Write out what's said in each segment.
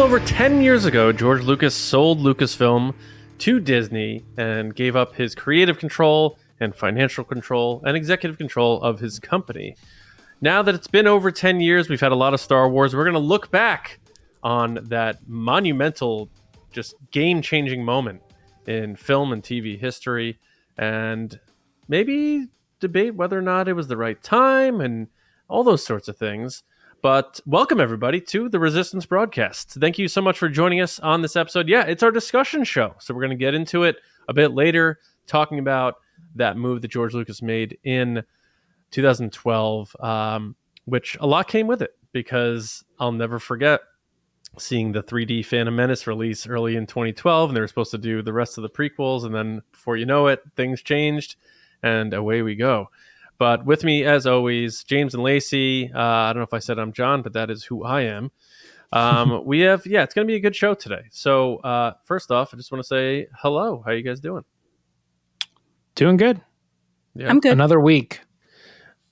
Over 10 years ago, George Lucas sold Lucasfilm to Disney and gave up his creative control and financial control and executive control of his company. Now that it's been over 10 years, we've had a lot of Star Wars. We're going to look back on that monumental, just game changing moment in film and TV history and maybe debate whether or not it was the right time and all those sorts of things. But welcome everybody to the Resistance broadcast. Thank you so much for joining us on this episode. Yeah, it's our discussion show. So we're going to get into it a bit later, talking about that move that George Lucas made in 2012, um, which a lot came with it because I'll never forget seeing the 3D Phantom Menace release early in 2012, and they were supposed to do the rest of the prequels, and then before you know it, things changed, and away we go. But with me, as always, James and Lacey. Uh, I don't know if I said I'm John, but that is who I am. Um, we have, yeah, it's going to be a good show today. So, uh, first off, I just want to say hello. How you guys doing? Doing good. Yeah. I'm good. Another week.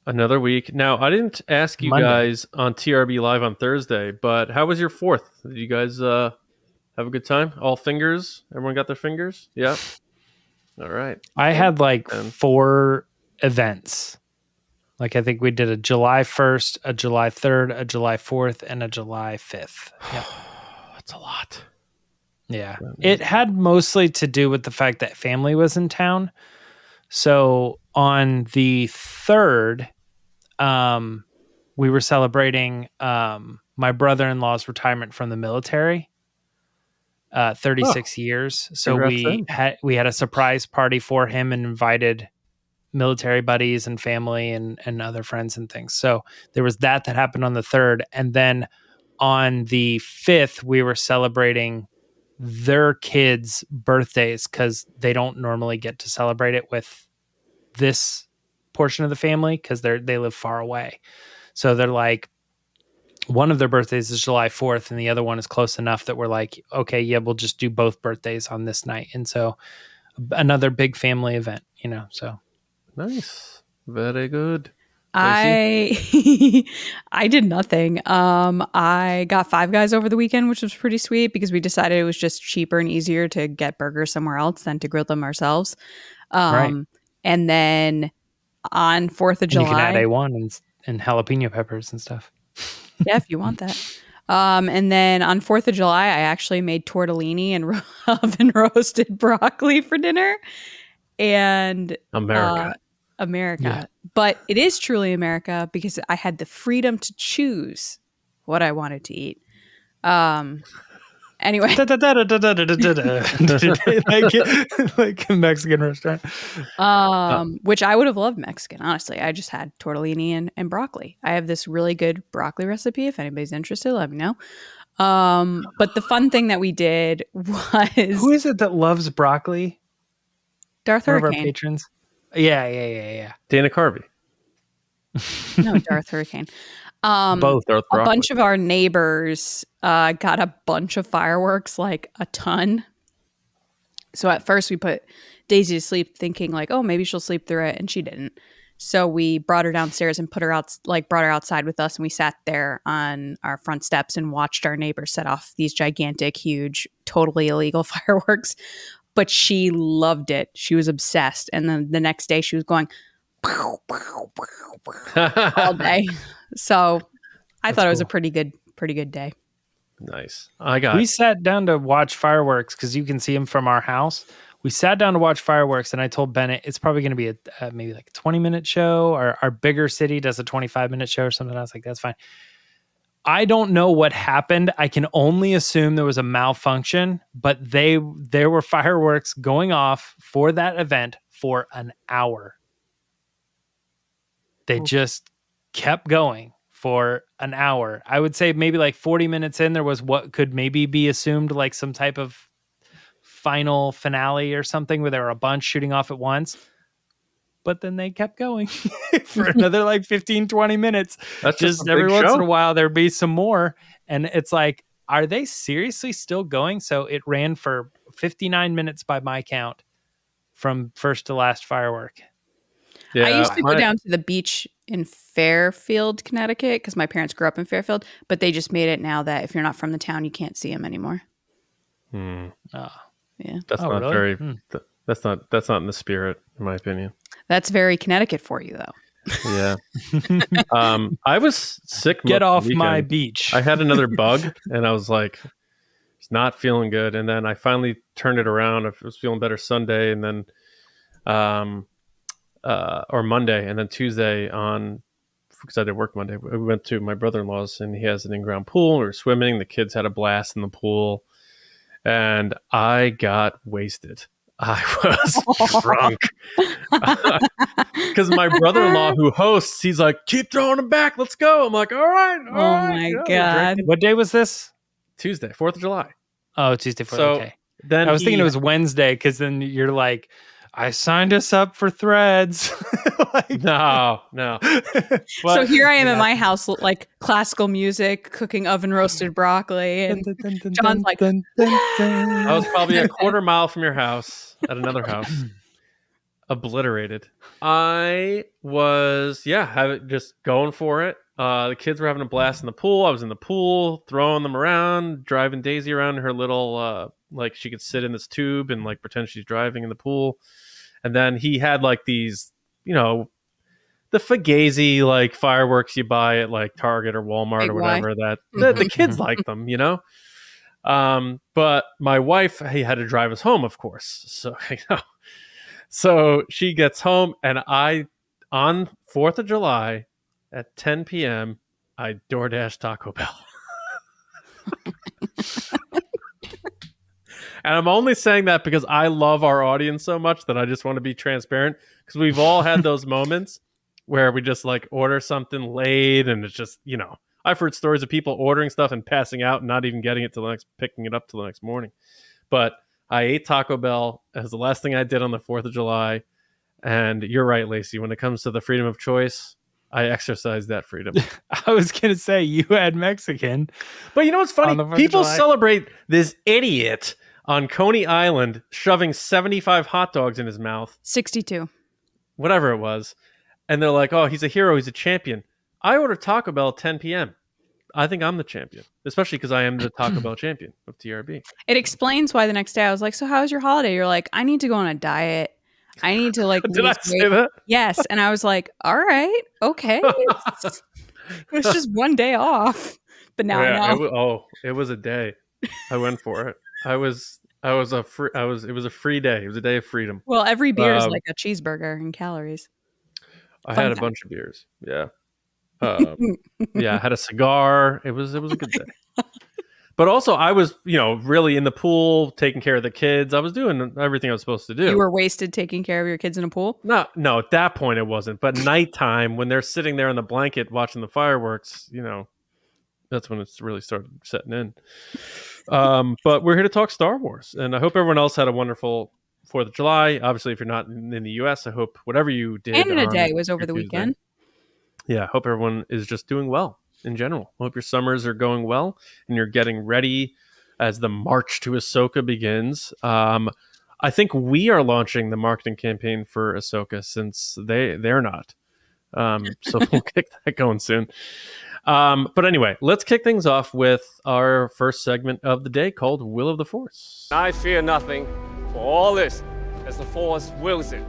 Another week. Now, I didn't ask you Monday. guys on TRB Live on Thursday, but how was your fourth? Did you guys uh, have a good time? All fingers? Everyone got their fingers? Yeah. All right. I had like and... four events. Like I think we did a July 1st, a July 3rd, a July 4th, and a July 5th. Yep. That's a lot. Yeah. It had mostly to do with the fact that family was in town. So on the 3rd, um, we were celebrating um, my brother-in-law's retirement from the military. Uh, 36 oh, years. So we had we had a surprise party for him and invited military buddies and family and and other friends and things. So there was that that happened on the 3rd and then on the 5th we were celebrating their kids' birthdays cuz they don't normally get to celebrate it with this portion of the family because they're they live far away. So they're like one of their birthdays is July 4th and the other one is close enough that we're like, okay, yeah, we'll just do both birthdays on this night. And so another big family event, you know. So nice. Very good. I I did nothing. Um I got five guys over the weekend, which was pretty sweet because we decided it was just cheaper and easier to get burgers somewhere else than to grill them ourselves. Um right. and then on Fourth of July. And you can add A1 and, and jalapeno peppers and stuff. yeah, if you want that. Um, and then on Fourth of July, I actually made tortellini and ro- oven roasted broccoli for dinner. And America, uh, America. Yeah. But it is truly America because I had the freedom to choose what I wanted to eat. Um, Anyway, like, like a Mexican restaurant. Um, which I would have loved Mexican. Honestly, I just had tortellini and, and broccoli. I have this really good broccoli recipe. If anybody's interested, let me know. Um, but the fun thing that we did was who is it that loves broccoli? Darth One Hurricane. Of our patrons. Yeah, yeah, yeah, yeah. Dana Carvey. no, Darth Hurricane. Um, Both a bunch of our neighbors uh, got a bunch of fireworks, like a ton. So at first we put Daisy to sleep, thinking like, oh, maybe she'll sleep through it, and she didn't. So we brought her downstairs and put her out, like brought her outside with us, and we sat there on our front steps and watched our neighbors set off these gigantic, huge, totally illegal fireworks. But she loved it; she was obsessed. And then the next day, she was going all day. So I That's thought it was cool. a pretty good, pretty good day. Nice. I got. We sat down to watch fireworks because you can see them from our house. We sat down to watch fireworks, and I told Bennett it's probably going to be a uh, maybe like a twenty minute show. Or our bigger city does a twenty five minute show or something. I was like, that's fine. I don't know what happened. I can only assume there was a malfunction, but they there were fireworks going off for that event for an hour. They just kept going for an hour. I would say maybe like 40 minutes in, there was what could maybe be assumed like some type of final finale or something where there were a bunch shooting off at once. But then they kept going for another like 15, 20 minutes. That's just, just every once show. in a while there'd be some more. And it's like, are they seriously still going? So it ran for 59 minutes by my count from first to last firework. Yeah, I used to go down to the beach in Fairfield, Connecticut, because my parents grew up in Fairfield. But they just made it now that if you're not from the town, you can't see them anymore. Hmm, Oh. Yeah, that's Oh, not really? very. Hmm. th- that's not. That's not in the spirit, in my opinion. That's very Connecticut for you, though. Yeah. um, I was sick. Get off of the my beach. I had another bug, and I was like, it's not feeling good. And then I finally turned it around. I was feeling better Sunday, and then, um, uh, or Monday, and then Tuesday on because I did work Monday. We went to my brother in law's, and he has an in-ground pool. We were swimming. The kids had a blast in the pool, and I got wasted. I was drunk because my brother-in-law who hosts, he's like, "Keep throwing them back. Let's go." I'm like, "All right." all Oh right," my you know, God. what day was this? Tuesday, Fourth of July. Oh, Tuesday. 4th. So, okay. Then I was thinking he- it was Wednesday because then you're like, I signed us up for threads. like, no, no. so here I am Yeah. at my house, like classical music, cooking oven roasted broccoli, and John's like, I was probably a quarter mile from your house at another house, obliterated. I was, yeah, have it just going for it. Uh, the kids were having a blast in the pool. I was in the pool, throwing them around, driving Daisy around in her little, uh, like she could sit in this tube and like pretend she's driving in the pool. And then he had like these, you know, the Fugazi like fireworks you buy at like Target or Walmart Big or Y. whatever. That the, the kids like them, you know. Um, but my wife, he had to drive us home, of course. So you know, so she gets home, and I on Fourth of July at 10 p.m. I DoorDash Taco Bell. And I'm only saying that because I love our audience so much that I just want to be transparent because we've all had those moments where we just like order something late and it's just, you know, I've heard stories of people ordering stuff and passing out and not even getting it till the next, picking it up till the next morning. But I ate Taco Bell as the last thing I did on the 4th of July. And you're right, Lacey. When it comes to the freedom of choice, I exercise that freedom. I was gonna say you had Mexican. But you know what's funny? On the 4th of People celebrate this idiot on Coney Island shoving 75 hot dogs in his mouth, 62. whatever it was. And they're like, oh, he's a hero. He's a champion. I order Taco Bell at 10 p.m. I think I'm the champion, especially because I am the Taco Bell champion of TRB. It explains why the next day I was like, "So how was your holiday?" You're like, "I need to go on a diet. I need to like." Did I say weight." that? Yes, and I was like, "All right, okay." It's- it was just one day off, but now Yeah, I it know. wa- oh, it was a day. I went for it. I was, I was a free, I was, it was a free day. It was a day of freedom. well, every beer is Um, like a cheeseburger in calories. I Fun had a bunch of beers. Yeah. Um, yeah, I had a cigar. It was it was a good day. But also I was, you know, really in the pool, taking care of the kids. I was doing everything I was supposed to do. You were wasted taking care of your kids in a pool. no, no, at that point it wasn't. But nighttime when they're sitting there in the blanket watching the fireworks, you know, that's when it's really started setting in. Um, but we're here to talk Star Wars, and I hope everyone else had a wonderful Fourth of July. Obviously, if you're not in, in the U.S., I hope whatever you did. Canada Day was over the Tuesday- weekend. yeah, I hope everyone is just doing well in general. I hope your summers are going well and you're getting ready as the march to Ahsoka begins. Um, I think we are launching the marketing campaign for Ahsoka since they they're not. Um, so we'll kick that going soon. Um, but anyway, let's kick things off with our first segment of the day called Will of the Force. I fear nothing, for all this, as the Force wills it.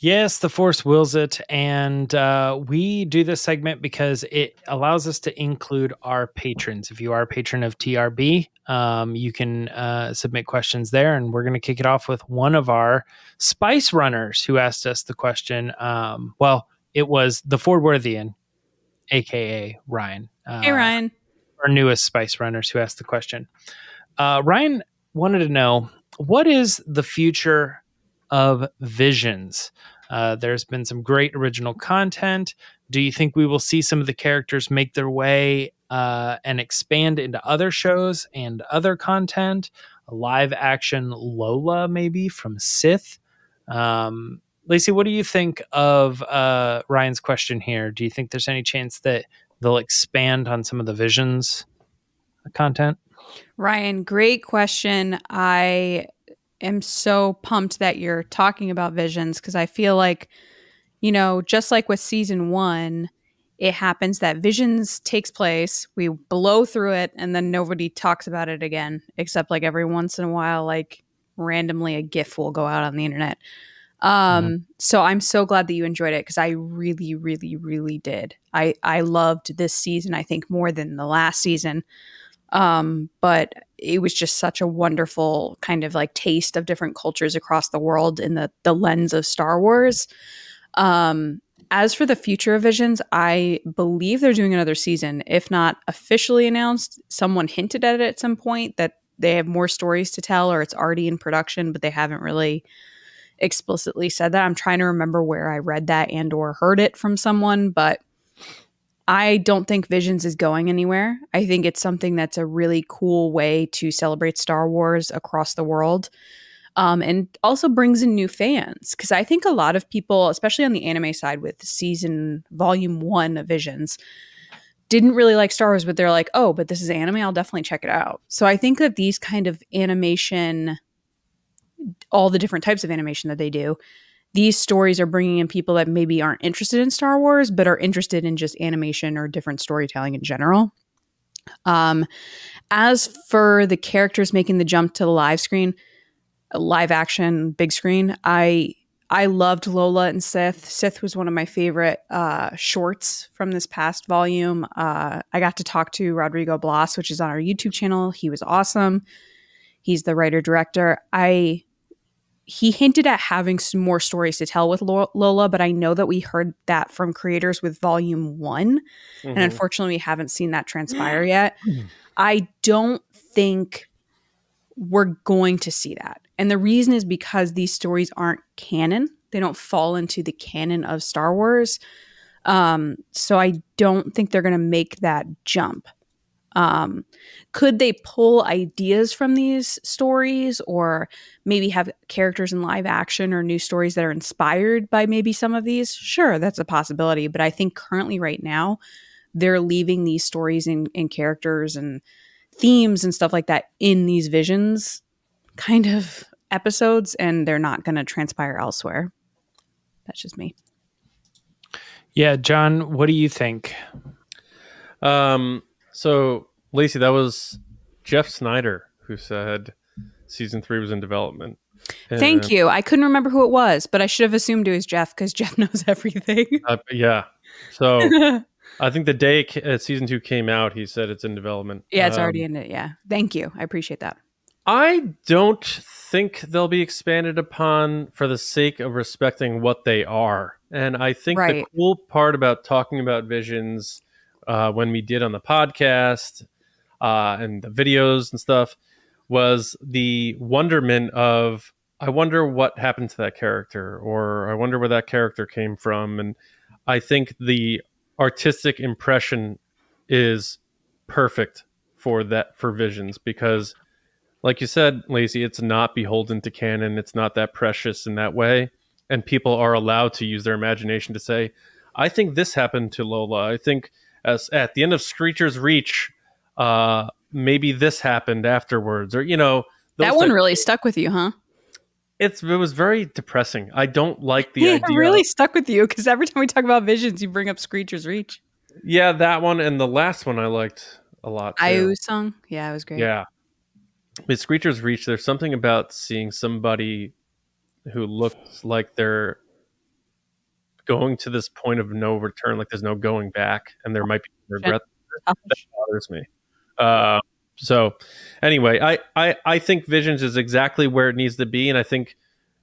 Yes, the Force wills it. And uh, we do this segment because it allows us to include our patrons. If you are a patron of TRB, um, you can uh, submit questions there. And we're going to kick it off with one of our Spice Runners who asked us the question. Um, well, it was the Fort Worthian, aka Ryan. Uh, Hey Ryan, our newest Spice Runners who asked the question. Uh, Ryan wanted to know what is the future of Visions? Uh, there's been some great original content. Do you think we will see some of the characters make their way uh, and expand into other shows and other content? A live action Lola, maybe from Sith. Um, Lacey, what do you think of uh, Ryan's question here? Do you think there's any chance that they'll expand on some of the Visions content? Ryan, great question. I am so pumped that you're talking about visions because I feel like you know, just like with season one, it happens that Visions takes place, we blow through it, and then nobody talks about it again, except like every once in a while, like randomly a GIF will go out on the internet. Um, mm-hmm. so I'm so glad that you enjoyed it because I really, really, really did. I I loved this season. I think more than the last season. Um, but it was just such a wonderful kind of like taste of different cultures across the world in the the lens of Star Wars. Um, as for the future of Visions, I believe they're doing another season. If not officially announced, someone hinted at it at some point that they have more stories to tell or it's already in production, but they haven't really explicitly said that. I'm trying to remember where I read that and or heard it from someone, but I don't think Visions is going anywhere. I think it's something that's a really cool way to celebrate Star Wars across the world. Um, and also brings in new fans because I think a lot of people, especially on the anime side with season volume one of Visions, didn't really like Star Wars, but they're like, oh, but this is anime. I'll definitely check it out. So I think that these kind of animation, all the different types of animation that they do, these stories are bringing in people that maybe aren't interested in Star Wars, but are interested in just animation or different storytelling in general. Um, as for the characters making the jump to the live screen, live action, big screen, I I loved Lola and Sith. Sith was one of my favorite uh, shorts from this past volume. Uh, I got to talk to Rodrigo Blas, which is on our YouTube channel. He was awesome. He's the writer director. I he hinted at having some more stories to tell with Lola, but I know that we heard that from creators with volume one. Mm-hmm. And unfortunately, we haven't seen that transpire yet. I don't think we're going to see that. And the reason is because these stories aren't canon, they don't fall into the canon of Star Wars. Um, so I don't think they're going to make that jump. Um, could they pull ideas from these stories or maybe have characters in live action or new stories that are inspired by maybe some of these? Sure, that's a possibility. But I think currently, right now, they're leaving these stories and, and characters and themes and stuff like that in these visions kind of episodes, and they're not going to transpire elsewhere. That's just me. Yeah, John, what do you think? Um, so, Lacey, that was Jeff Snyder who said season three was in development. And Thank you. I couldn't remember who it was, but I should have assumed it was Jeff because Jeff knows everything. Uh, yeah. So I think the day uh, season two came out, he said it's in development. Yeah, it's um, already in it. Yeah. Thank you. I appreciate that. I don't think they'll be expanded upon for the sake of respecting what they are. And I think right. the cool part about talking about visions uh, when we did on the podcast uh, and the videos and stuff was the wonderment of I wonder what happened to that character or I wonder where that character came from. And I think the artistic impression is perfect for that for visions because like you said Lacey it's not beholden to canon. It's not that precious in that way. And people are allowed to use their imagination to say I think this happened to Lola. I think as at the end of Screecher's Reach, uh, maybe this happened afterwards, or you know, that one really stuck with you, huh? It's it was very depressing. I don't like the idea. It really stuck with you because every time we talk about visions, you bring up Screecher's Reach. Yeah, that one and the last one I liked a lot. Too. song, yeah, it was great. Yeah, with Screecher's Reach, there's something about seeing somebody who looks like they're going to this point of no return, like there's no going back, and there might be regret. That bothers me. Uh, so, anyway, I, I I think Visions is exactly where it needs to be, and I think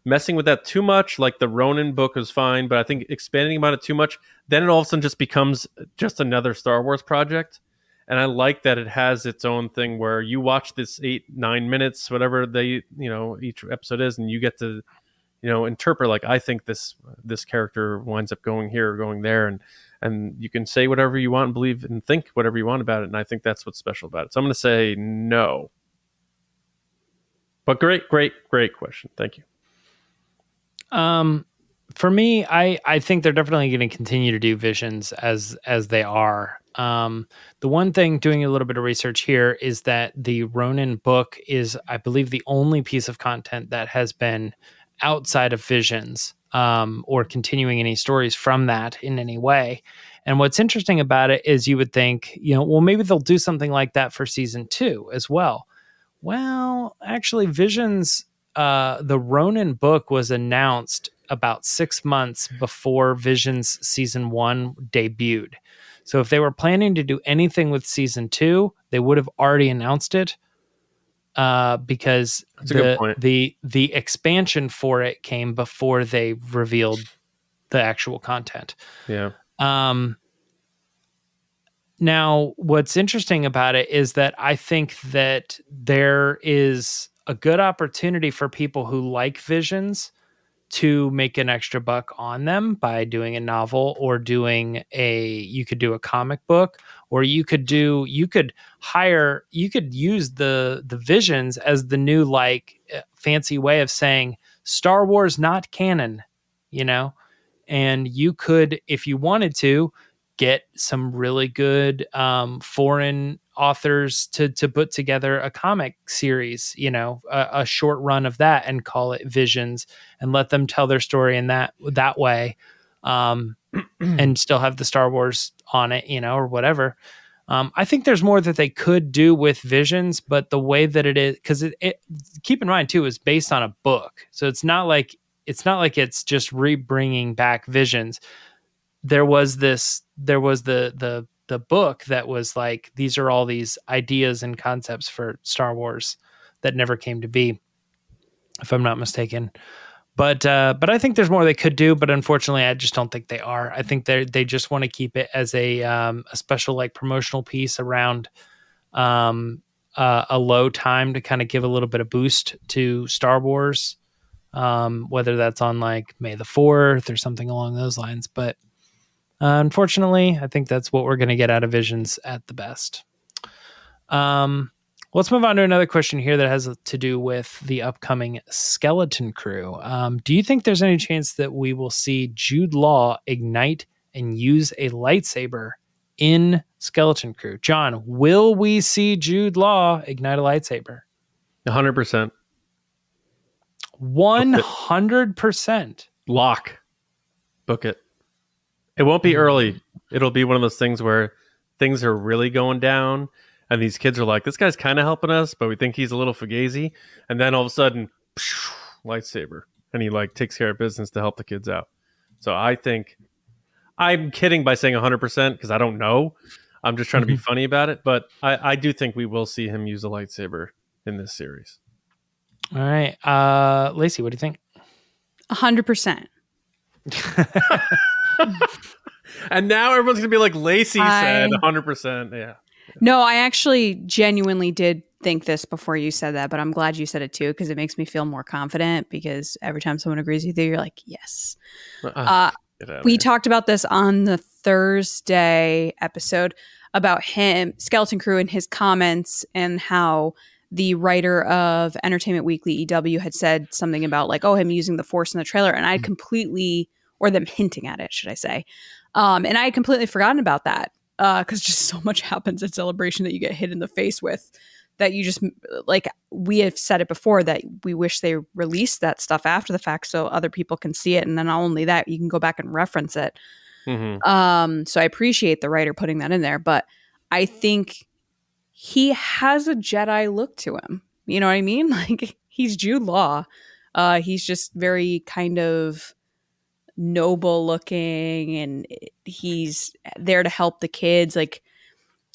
messing with that too much, like the Ronin book, is fine, but I think expanding about it too much, then it all of a sudden just becomes just another Star Wars project. And I like that it has its own thing where you watch this eight, nine minutes, whatever they, you know, each episode is, and you get to you know interpret like i think this this character winds up going here or going there and and you can say whatever you want and believe and think whatever you want about it and i think that's what's special about it. So i'm going to say no. But great great great question. Thank you. Um for me i i think they're definitely going to continue to do visions as as they are. Um the one thing doing a little bit of research here is that the ronin book is i believe the only piece of content that has been outside of Visions um, or continuing any stories from that in any way. And what's interesting about it is you would think, you know, well, maybe they'll do something like that for season two as well. Well, actually, Visions, uh, the Ronin book was announced about six months before Visions season one debuted. So if they were planning to do anything with season two, they would have already announced it. Uh, because the the the expansion for it came before they revealed the actual content. Yeah. Um, now, what's interesting about it is that I think that there is a good opportunity for people who like visions to make an extra buck on them by doing a novel or doing a you could do a comic book or you could do you could hire you could use the the visions as the new like uh, fancy way of saying Star Wars not canon, you know? And you could if you wanted to get some really good um, foreign authors to to put together a comic series, you know, a, a, short run of that, and call it Visions, and let them tell their story in that that way, um, and still have the Star Wars on it, you know, or whatever. Um, I think there's more that they could do with Visions, but the way that it is, because it, it, keep in mind too, is based on a book, so it's not like it's not like it's just rebringing back Visions. There was this, there was the the the book that was like these are all these ideas and concepts for Star Wars that never came to be, if I'm not mistaken. But uh, but I think there's more they could do, but unfortunately, I just don't think they are. I think they they just want to keep it as a um, a special like promotional piece around um, uh, a low time to kind of give a little bit of boost to Star Wars, um, whether that's on like May the Fourth or something along those lines. But uh, unfortunately, I think that's what we're going to get out of Visions at the best. Um, let's move on to another question here that has to do with the upcoming Skeleton Crew. Um, do you think there's any chance that we will see Jude Law ignite and use a lightsaber in Skeleton Crew? John, will we see Jude Law ignite a lightsaber? 100%. 100%. Lock. Book it. It won't be early. It'll be one of those things where things are really going down, and these kids are like, "This guy's kind of helping us, but we think he's a little fugazi." And then all of a sudden, psh, lightsaber, and he like takes care of business to help the kids out. So I think I'm kidding by saying 100 percent because I don't know. I'm just trying mm-hmm. to be mm-hmm. funny about it, but I, I do think we will see him use a lightsaber in this series. All right, uh, Lacey, what do you think? 100 percent. and now everyone's gonna be like Lacey I, said, 100. percent Yeah. No, I actually genuinely did think this before you said that, but I'm glad you said it too because it makes me feel more confident. Because every time someone agrees with you, you're like, yes. Uh, uh we talked about this on the Thursday episode about him, Skeleton Crew, and his comments and how the writer of Entertainment Weekly EW had said something about like, oh, him using the force in the trailer, and I mm-hmm. completely or them hinting at it, should I say. Um, and I had completely forgotten about that because uh, just so much happens at Celebration that you get hit in the face with that you just like we have said it before that we wish they released that stuff after the fact so other people can see it and then not only that you can go back and reference it mm-hmm. um, so i appreciate the writer putting that in there but i think he has a jedi look to him you know what i mean like he's jude law uh, he's just very kind of noble looking and he's there to help the kids like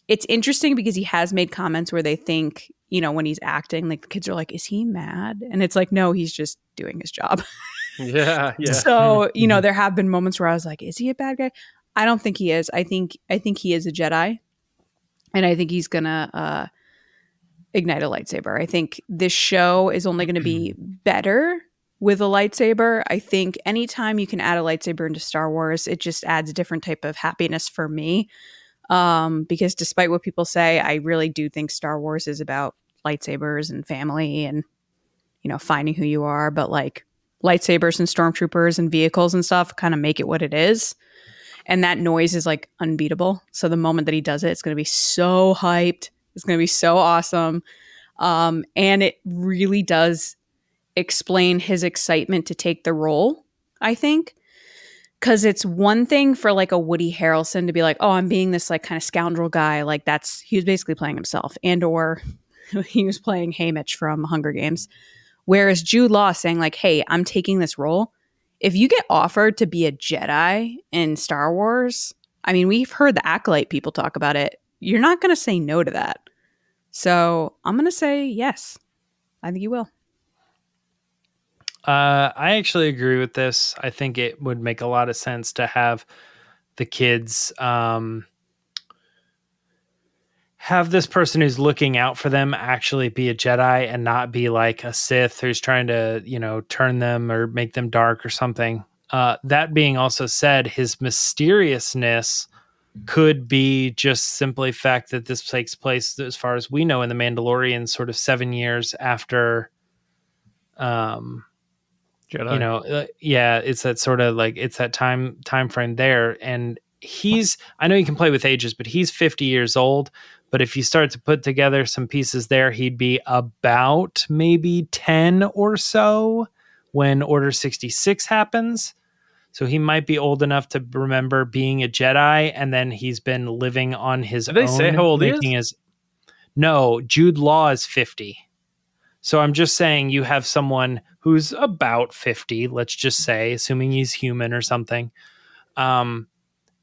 it's interesting because he has made comments where they think you know when he's acting like the kids are like is he mad? And it's like no he's just doing his job. Yeah yeah. So you know there have been moments where i was like is he a bad guy? I don't think he is. I think i think he is a jedi and i think he's gonna uh ignite a lightsaber. I think this show is only going to be better with a lightsaber. I think anytime you can add a lightsaber into Star Wars, it just adds a different type of happiness for me. Um, because despite what people say, I really do think Star Wars is about lightsabers and family and, you know, finding who you are. But like lightsabers and stormtroopers and vehicles and stuff kind of make it what it is. And that noise is like unbeatable. So the moment that he does it, it's going to be so hyped. It's going to be so awesome. Um, and it really does explain his excitement to take the role. I think. Cause it's one thing for like a Woody Harrelson to be like, oh, I'm being this like kind of scoundrel guy. Like that's he was basically playing himself. And or he was playing Haymitch from Hunger Games. Whereas Jude Law saying, like, hey, I'm taking this role. If you get offered to be a Jedi in Star Wars, I mean, we've heard the Acolyte people talk about it. You're not to say no to that. So I'm to say yes. I think you will. Uh, I actually agree with this. I think it would make a lot of sense to have the kids um, have this person who's looking out for them actually be a Jedi and not be like a Sith who's trying to, you know, turn them or make them dark or something. Uh, that being also said, his mysteriousness could be just simply fact that this takes place, as far as we know, in the Mandalorian, sort of seven years after, um, Jedi. you know, uh, yeah, it's that sort of like it's that time time frame there, and he's I know you can play with ages, but he's fifty years old but if you start to put together some pieces there, he'd be about maybe 10 or so when Order 66 happens. So he might be old enough to remember being a Jedi, and then he's been living on his Did own. They say how old he is? His... No, Jude Law is 50. So I'm just saying you have someone who's about 50, let's just say, assuming he's human or something. Um,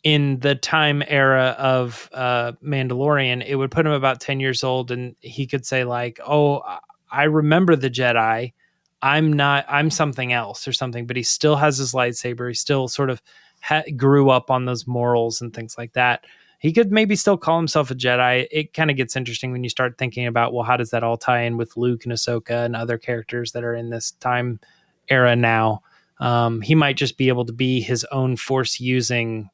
in the time era of uh, Mandalorian, it would put him about 10 years old and he could say, like, oh, I remember the Jedi. I'm not, I'm something else or something, but he still has his lightsaber. He still sort of ha- grew up on those morals and things like that. He could maybe still call himself a Jedi. It kind of gets interesting when you start thinking about, well, how does that all tie in with Luke and Ahsoka and other characters that are in this time era now? Um, he might just be able to be his own force using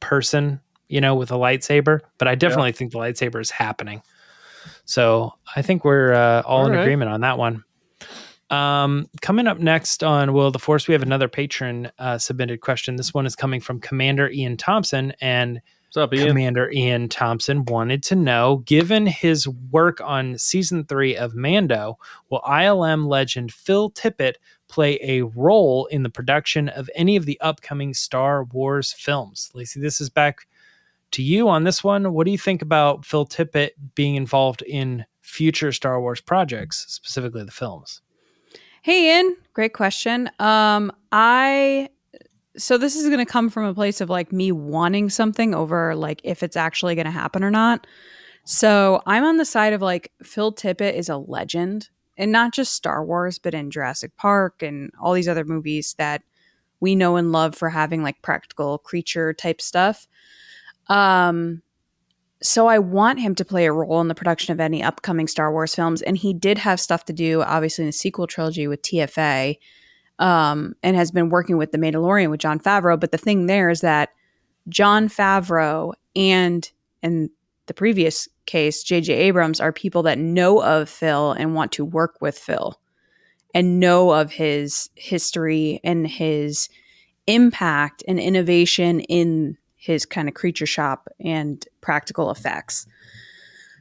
person, you know, with a lightsaber, but I definitely yeah. think the lightsaber is happening. So I think we're uh, all, all in right. agreement on that one. Um, coming up next on Will the Force, we have another patron uh, submitted question. This one is coming from Commander Ian Thompson, and up, Ian? Commander Ian Thompson wanted to know, given his work on season three of Mando, will ILM legend Phil Tippett play a role in the production of any of the upcoming Star Wars films. Lacey, this is back to you on this one. What do you think about Phil Tippett being involved in future Star Wars projects, specifically the films? Hey, Ian, great question. Um, I so this is going to come from a place of like me wanting something over like if it's actually going to happen or not. So I'm on the side of like Phil Tippett is a legend and not just Star Wars, but in Jurassic Park and all these other movies that we know and love for having like practical creature type stuff. Um, so I want him to play a role in the production of any upcoming Star Wars films, and he did have stuff to do, obviously in the sequel trilogy with TFA, um, and has been working with the Mandalorian with Jon Favreau. But the thing there is that Jon Favreau and and the previous case, J.J. Abrams, are people that know of Phil and want to work with Phil and know of his history and his impact and innovation in his kind of creature shop and practical effects.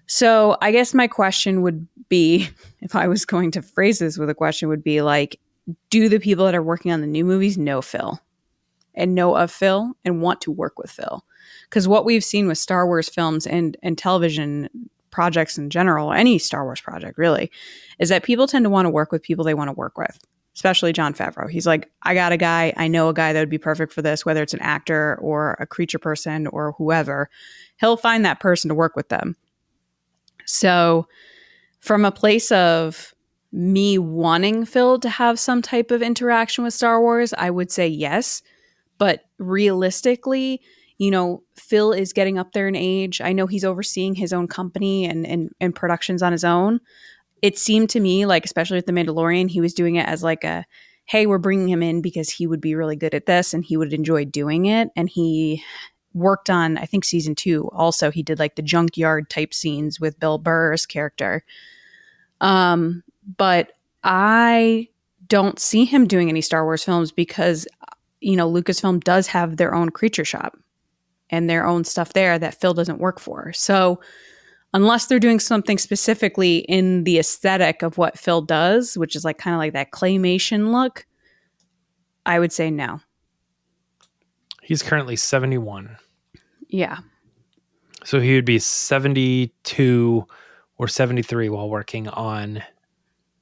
So, I guess my question would be if I was going to phrase this with a question, would be like, do the people that are working on the new movies know Phil and know of Phil and want to work with Phil? because what we've seen with Star Wars films and and television projects in general, any Star Wars project really, is that people tend to want to work with people they want to work with. Especially Jon Favreau. He's like, I got a guy, I know a guy that would be perfect for this, whether it's an actor or a creature person or whoever. He'll find that person to work with them. So, from a place of me wanting Phil to have some type of interaction with Star Wars, I would say yes. But realistically, you know, Phil is getting up there in age. I know he's overseeing his own company and, and, and productions on his own. It seemed to me like, especially with The Mandalorian, he was doing it as like a, hey, we're bringing him in because he would be really good at this and he would enjoy doing it. And he worked on, I think, season two. Also, he did like the junkyard type scenes with Bill Burr's character. Um, but I don't see him doing any Star Wars films because, you know, Lucasfilm does have their own creature shop and their own stuff there that Phil doesn't work for. So unless they're doing something specifically in the aesthetic of what Phil does, which is like kind of like that claymation look, I would say no. He's currently 71. Yeah. So he would be 72 or 73 while working on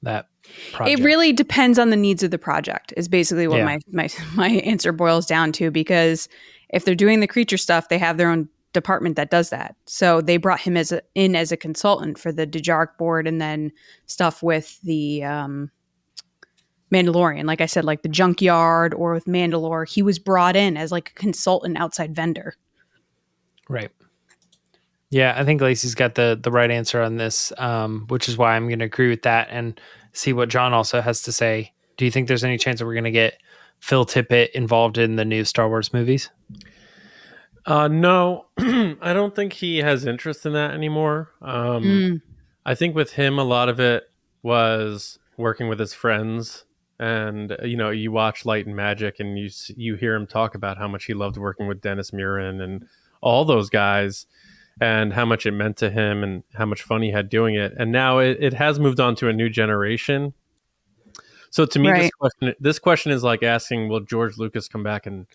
that project. It really depends on the needs of the project. Is basically what Yeah. my my my answer boils down to because if they're doing the creature stuff, they have their own department that does that. So they brought him as a, in as a consultant for the Dejarik board and then stuff with the um Mandalorian. Like I said, like the junkyard or with Mandalore, he was brought in as like a consultant outside vendor. Right. Yeah, I think Lacey's got the the right answer on this, um, which is why I'm going to agree with that and see what John also has to say. Do you think there's any chance that we're going to get Phil Tippett involved in the new Star Wars movies? Uh, no, I don't think he has interest in that anymore. Um, Mm. I think with him, a lot of it was working with his friends, and you know, you watch Light and Magic, and you you hear him talk about how much he loved working with Dennis Muren and all those guys, and how much it meant to him, and how much fun he had doing it. And now it, it has moved on to a new generation. So to me, this question this question is like asking, will George Lucas come back and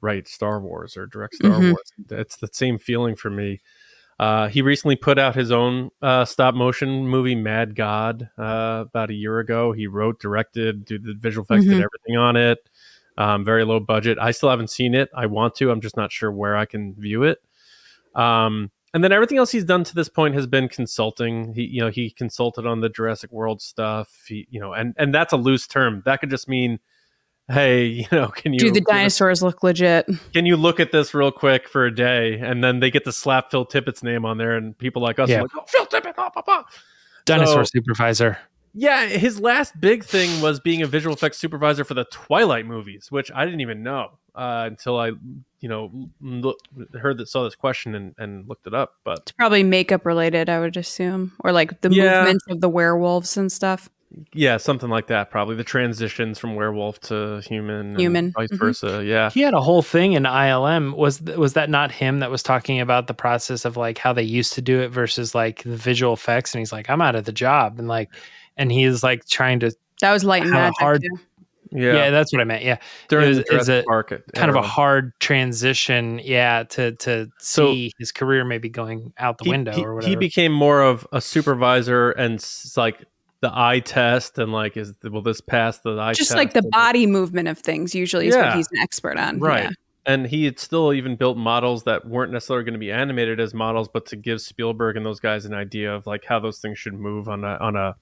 write Star Wars or direct Star Mhm. Wars? It's the same feeling for me. Uh, he recently put out his own uh, stop motion movie, Mad God, uh, about a year ago. He wrote, directed, did the visual effects, did Mhm. everything on it. Um, very low budget. I still haven't seen it. I want to. I'm just not sure where I can view it. Um, and then everything else he's done to this point has been consulting. He, you know, he consulted on the Jurassic World stuff. He, you know, and and that's a loose term. That could just mean, hey, you know, can you Do the give us- dinosaurs look legit? can you look at this real quick for a day and then they get to slap phil tippett's name on there and people like us Yeah. are like oh, phil tippett blah, blah, blah. Dinosaur So- supervisor. yeah his last big thing was being a visual effects supervisor for the twilight movies which i didn't even know uh, until i you know look, heard that saw this question and, and looked it up but It's probably makeup related, I would assume, or like the Yeah. movements of the werewolves and stuff. yeah something like that probably the transitions from werewolf to human and Human. vice Mhm. versa yeah He had a whole thing in ILM. Was th- was that not him that was talking about the process of like how they used to do it versus like the visual effects? And he's like, I'm out of the job, and like, and he's like trying to. That was light magic. hard- too. Yeah, Yeah, that's what I meant. Yeah, during it was- the it was Jurassic a- Park kind of a hard transition. Yeah, to to So- see his career maybe going out the he, window he- or he became more of a supervisor and s- like the eye test and like is will this pass the eye Just test like the And- body movement of things usually is Yeah. what he's an expert on. right Yeah. and he had still even built models that weren't necessarily going to be animated as models but to give spielberg and those guys an idea of like how those things should move on a on a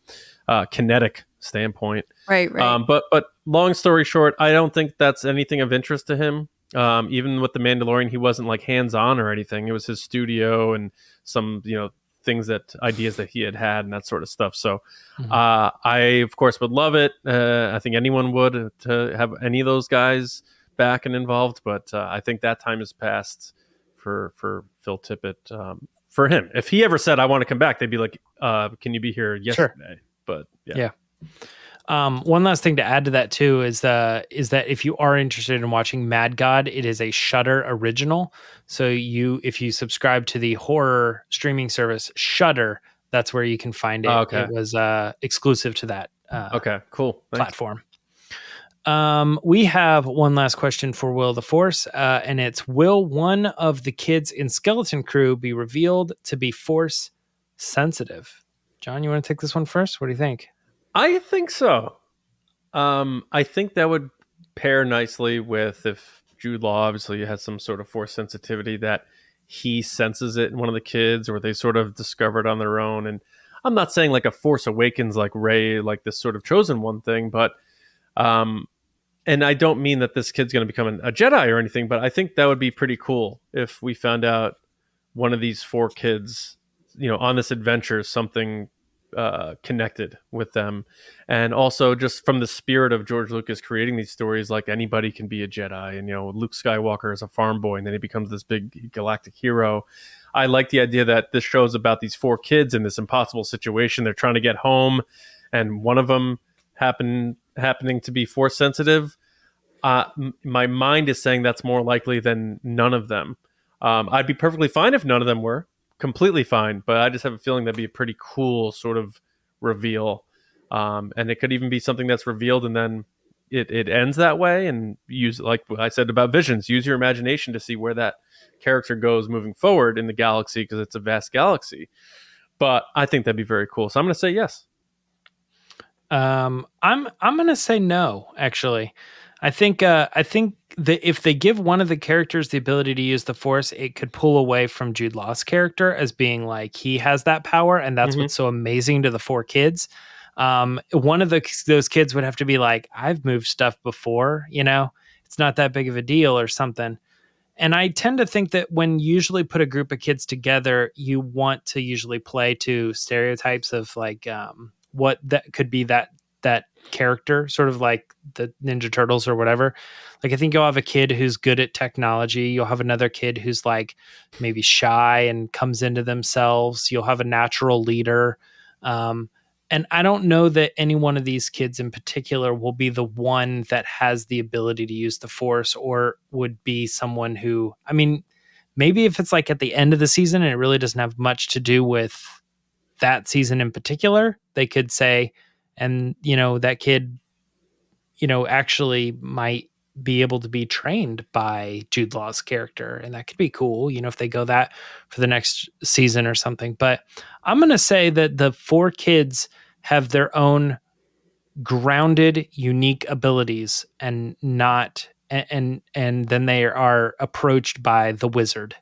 uh, kinetic standpoint Right, right. um, but but long story short, I don't think that's anything of interest to him. Um, even with the Mandalorian, he wasn't like hands on or anything. It was his studio and some you know things that ideas that he had had and that sort of stuff. So Mhm. uh, I of course would love it. Uh, I think anyone would to have any of those guys back and involved. But uh, I think that time has passed for for Phil Tippett. Um, for him, if he ever said I want to come back, they'd be like, uh, "Can you be here yesterday?" But yeah. Yeah. Um, one last thing to add to that too is uh, is that if you are interested in watching Mad God, it is a Shudder original. So you, if you subscribe to the horror streaming service Shudder, that's where you can find it. Oh, okay. It was uh, exclusive to that uh, Okay, cool. Thanks. platform. Um, we have one last question for Will the Force, uh, and it's: Will one of the kids in Skeleton Crew be revealed to be Force sensitive? John, you want to take this one first? What do you think? I think so. Um, I think that would pair nicely with if Jude Law obviously has some sort of force sensitivity that he senses it in one of the kids, or they sort of discover it on their own. And I'm not saying like a Force Awakens like Rey, like this sort of chosen one thing, but um, and I don't mean that this kid's going to become an, a Jedi or anything, but I think that would be pretty cool if we found out one of these four kids, you know, on this adventure, something uh, connected with them, and also just from the spirit of George Lucas creating these stories, like anybody can be a Jedi, and you know, Luke Skywalker is a farm boy, and then he becomes this big galactic hero. I like the idea that this show's about these four kids in this impossible situation. They're trying to get home, and one of them happen happening to be force sensitive. Uh, m- my mind is saying that's more likely than none of them. Um, I'd be perfectly fine if none of them were completely fine, but I just have a feeling that'd be a pretty cool sort of reveal. Um, and it could even be something that's revealed and then it, it ends that way and use like I said about visions, use your imagination to see where that character goes moving forward in the galaxy because it's a vast galaxy. But I think that'd be very cool. So I'm going to say yes. Um, I'm I'm going to say no. Actually, I think uh, I think that if they give one of the characters the ability to use the Force, it could pull away from Jude Law's character as being like he has that power, and that's Mhm. what's so amazing to the four kids. Um, one of the those kids would have to be like, I've moved stuff before, you know, it's not that big of a deal or something. And I tend to think that when you usually put a group of kids together, you want to usually play to stereotypes of like um, what that could be that that character, sort of like the Ninja Turtles or whatever. Like I think you'll have a kid who's good at technology. You'll have another kid who's like maybe shy and comes into themselves. You'll have a natural leader. Um, and I don't know that any one of these kids in particular will be the one that has the ability to use the force or would be someone who, I mean, maybe if it's like at the end of the season and it really doesn't have much to do with that season in particular, they could say, and you know, that kid, you know, actually might be able to be trained by Jude Law's character. And that could be cool, you know, if they go that for the next season or something. But I'm going to say that the four kids have their own grounded, unique abilities and not, and, and, and then they are approached by the wizard.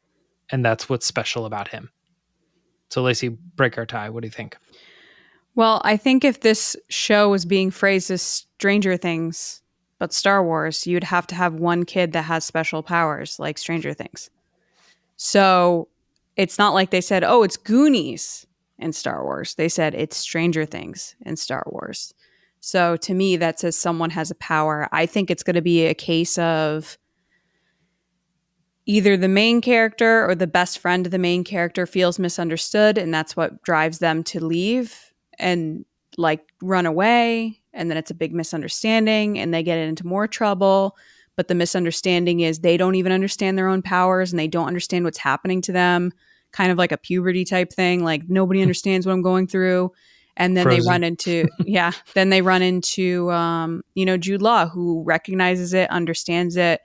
And that's what's special about him. So, Lacey, break our tie. What do you think? Well, I think if this show was being phrased as Stranger Things, but Star Wars, you'd have to have one kid that has special powers like Stranger Things. So it's not like they said, oh, it's Goonies in Star Wars. They said it's Stranger Things in Star Wars. So to me, that says someone has a power. I think it's going to be a case of either the main character or the best friend of the main character feels misunderstood, and that's what drives them to leave and like run away. And then it's a big misunderstanding, and they get into more trouble. But the misunderstanding is they don't even understand their own powers and they don't understand what's happening to them. Kind of like a puberty type thing. Like nobody understands what I'm going through and then they run into yeah then they run into um, you know jude law who recognizes it understands it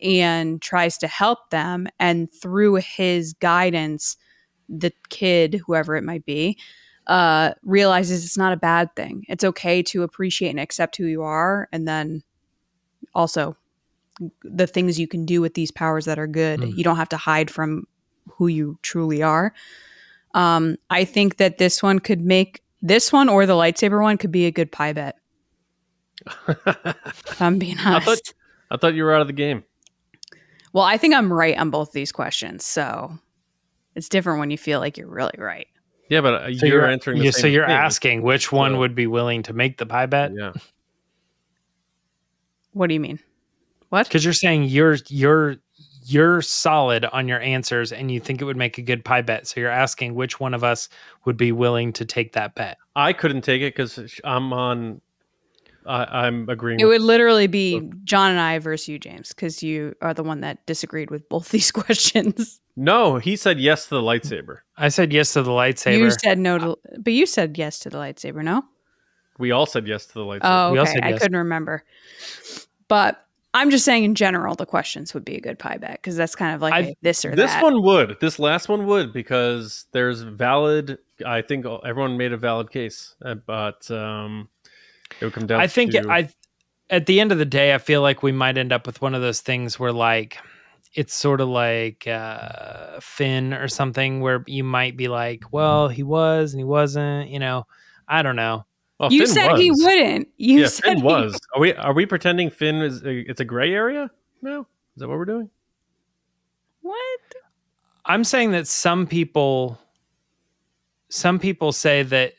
and tries to help them and through his guidance the kid whoever it might be uh, realizes it's not a bad thing it's okay to appreciate and accept who you are and then also the things you can do with these powers that are good Mm. you don't have to hide from who you truly are um, I think that this one could make this one or the lightsaber one could be a good pie bet. If I'm being I honest. thought I thought you were out of the game. well, I think I'm right on both these questions, so it's different when you feel like you're really right. Yeah, but uh, So you're, answering the yeah, same so you're thing. asking which one So- would be willing to make the pie bet? Yeah. What do you mean? What? Because you're saying you're you're you're solid on your answers and you think it would make a good pie bet. So you're asking which one of us would be willing to take that bet. I couldn't take it because I'm on. I, I'm agreeing. It with, would literally be John and I versus you, James, because you are the one that disagreed with both these questions. No, he said yes to the lightsaber. I said yes to the lightsaber. You said no to, but you said yes to the lightsaber, no? We all said yes to the lightsaber. Oh, We all okay. said I couldn't remember. But I'm just saying, in general, the questions would be a good pie bet because that's kind of like I- a this or that. this that. one would. This last one would because there's valid. I think everyone made a valid case, uh, but um, it would come down. I think to, I at the end of the day, I feel like we might end up with one of those things where like it's sort of like uh Finn or something where you might be like, well, he was and he wasn't, you know. I don't know. Well, you Finn said he wouldn't. You yeah, said Finn he was. Are we are we pretending Finn is? A, it's a gray area? No, is that what we're doing? What? I'm saying that some people some people say that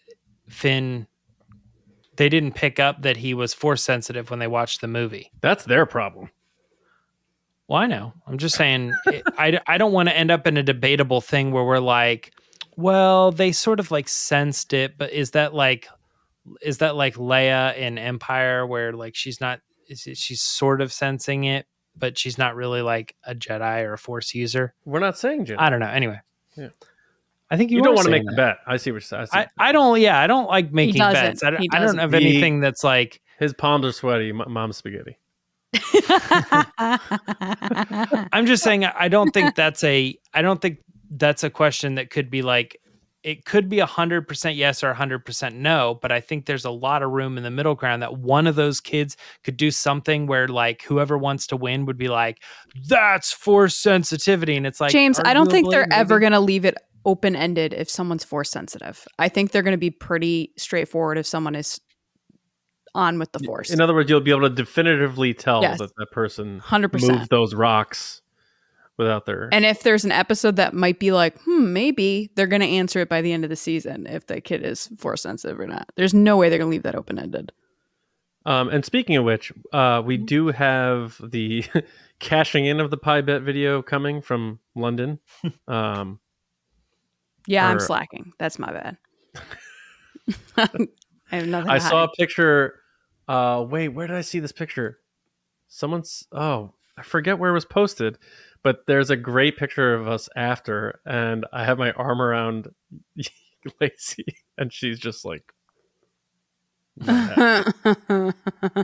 Finn they didn't pick up that he was force sensitive when they watched the movie. That's their problem. Well, I know. I'm just saying it, I I don't want to end up in a debatable thing where we're like, well, they sort of like sensed it, but is that like is that like Leia in Empire where like she's not she's sort of sensing it, but she's not really like a Jedi or a Force user? We're not saying Jim. I don't know. Anyway, Yeah. I think you, you don't want to make the bet. I see what you're saying. I. I, I don't. Yeah, I don't like making bets. I, don't- I don't have anything that's like His palms are sweaty. M- mom's spaghetti. I'm just saying I don't think that's a I don't think that's a question that could be like it could be 100% yes or 100% no, but I think there's a lot of room in the middle ground that one of those kids could do something where like whoever wants to win would be like that's force sensitivity and it's like James, I don't think they're ever going to leave it open ended if someone's force sensitive. I think they're going to be pretty straightforward if someone is on with the force. In other words, you'll be able to definitively tell Yes. that that person 100%. moved those rocks without their. And if there's an episode that might be like, hmm, maybe they're going to answer it by the end of the season if the kid is force sensitive or not. There's no way they're going to leave that open ended. Um, and speaking of which, uh, we do have the cashing in of the pie bet video coming from London. Um, Yeah, I'm slacking. That's my bad. I have nothing. I saw hide. a picture. Uh, wait, where did I see this picture? Someone's. Oh, I forget where it was posted, but there's a great picture of us after, and I have my arm around Lacey, and she's just like.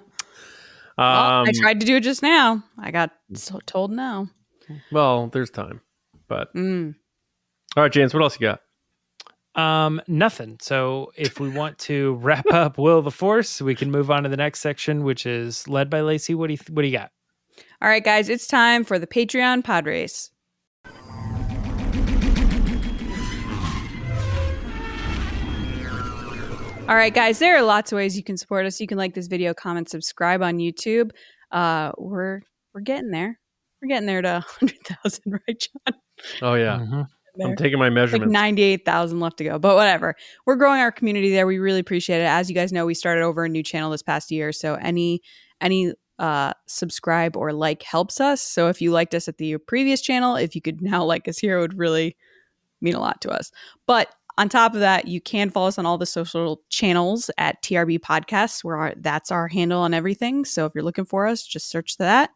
Well, Um, I tried to do it just now. I got so told no. Well, there's time, but Mm. all right, James. What else you got? Um, nothing. So if we want to wrap up Will the Force, we can move on to the next section, which is led by Lacey. What do you what do you got? All right, guys, it's time for the Patreon pod race. All right, guys, there are lots of ways you can support us. You can like this video, comment, subscribe on YouTube. Uh, we're we're getting there. We're getting there to 100,000, right, John? Oh yeah, Mhm. There. I'm taking my measurements. like measurements. 98,000 left to go, but whatever. We're growing our community there. We really appreciate it. As you guys know, we started over a new channel this past year, so any any uh subscribe or like helps us. So if you liked us at the previous channel, if you could now like us here, it would really mean a lot to us. But on top of that, you can follow us on all the social channels at TRB Podcasts, where our, that's our handle on everything. So if you're looking for us, just search that.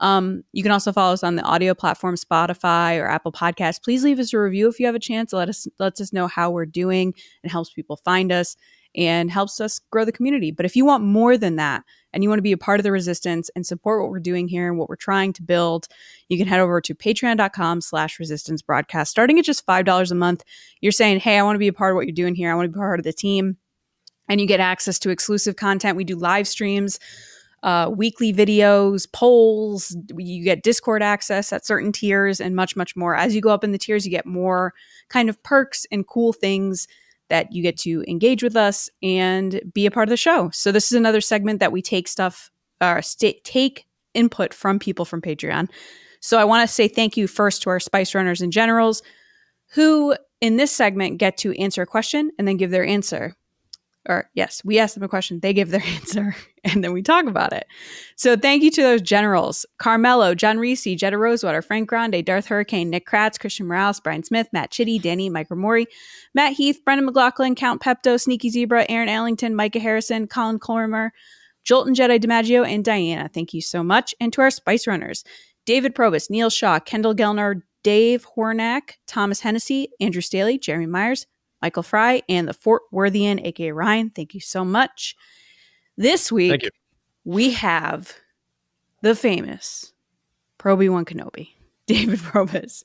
Um, you can also follow us on the audio platform Spotify or Apple Podcasts. Please leave us a review if you have a chance. Let us lets us know how we're doing and helps people find us and helps us grow the community. But if you want more than that and you want to be a part of the resistance and support what we're doing here and what we're trying to build, you can head over to patreon.com slash resistance broadcast. Starting at just $5 a month, you're saying, hey, I want to be a part of what you're doing here. I want to be part of the team. And you get access to exclusive content. We do live streams uh, weekly videos, polls. You get Discord access at certain tiers and much, much more. As you go up in the tiers, you get more kind of perks and cool things that you get to engage with us and be a part of the show. So this is another segment that we take stuff or sta- take input from people from Patreon. So I want to say thank you first to our Spice Runners and Generals who in this segment get to answer a question and then give their answer or yes, we ask them a question, they give their answer, and then we talk about it. So thank you to those generals Carmelo, John Reese, Jetta Rosewater, Frank Grande, Darth Hurricane, Nick Kratz, Christian Morales, Brian Smith, Matt Chitty, Danny, Mike Mori, Matt Heath, Brendan McLaughlin, Count Pepto, Sneaky Zebra, Aaron Allington, Micah Harrison, Colin Colmer, Jolton Jedi DiMaggio, and Diana. Thank you so much. And to our Spice Runners David Probus, Neil Shaw, Kendall Gelner, Dave Hornack, Thomas Hennessy, Andrew Staley, Jeremy Myers, Michael Fry, and the Fort Worthian, aka Ryan. Thank you so much. This week, we have the famous Proby One Kenobi, David Probus,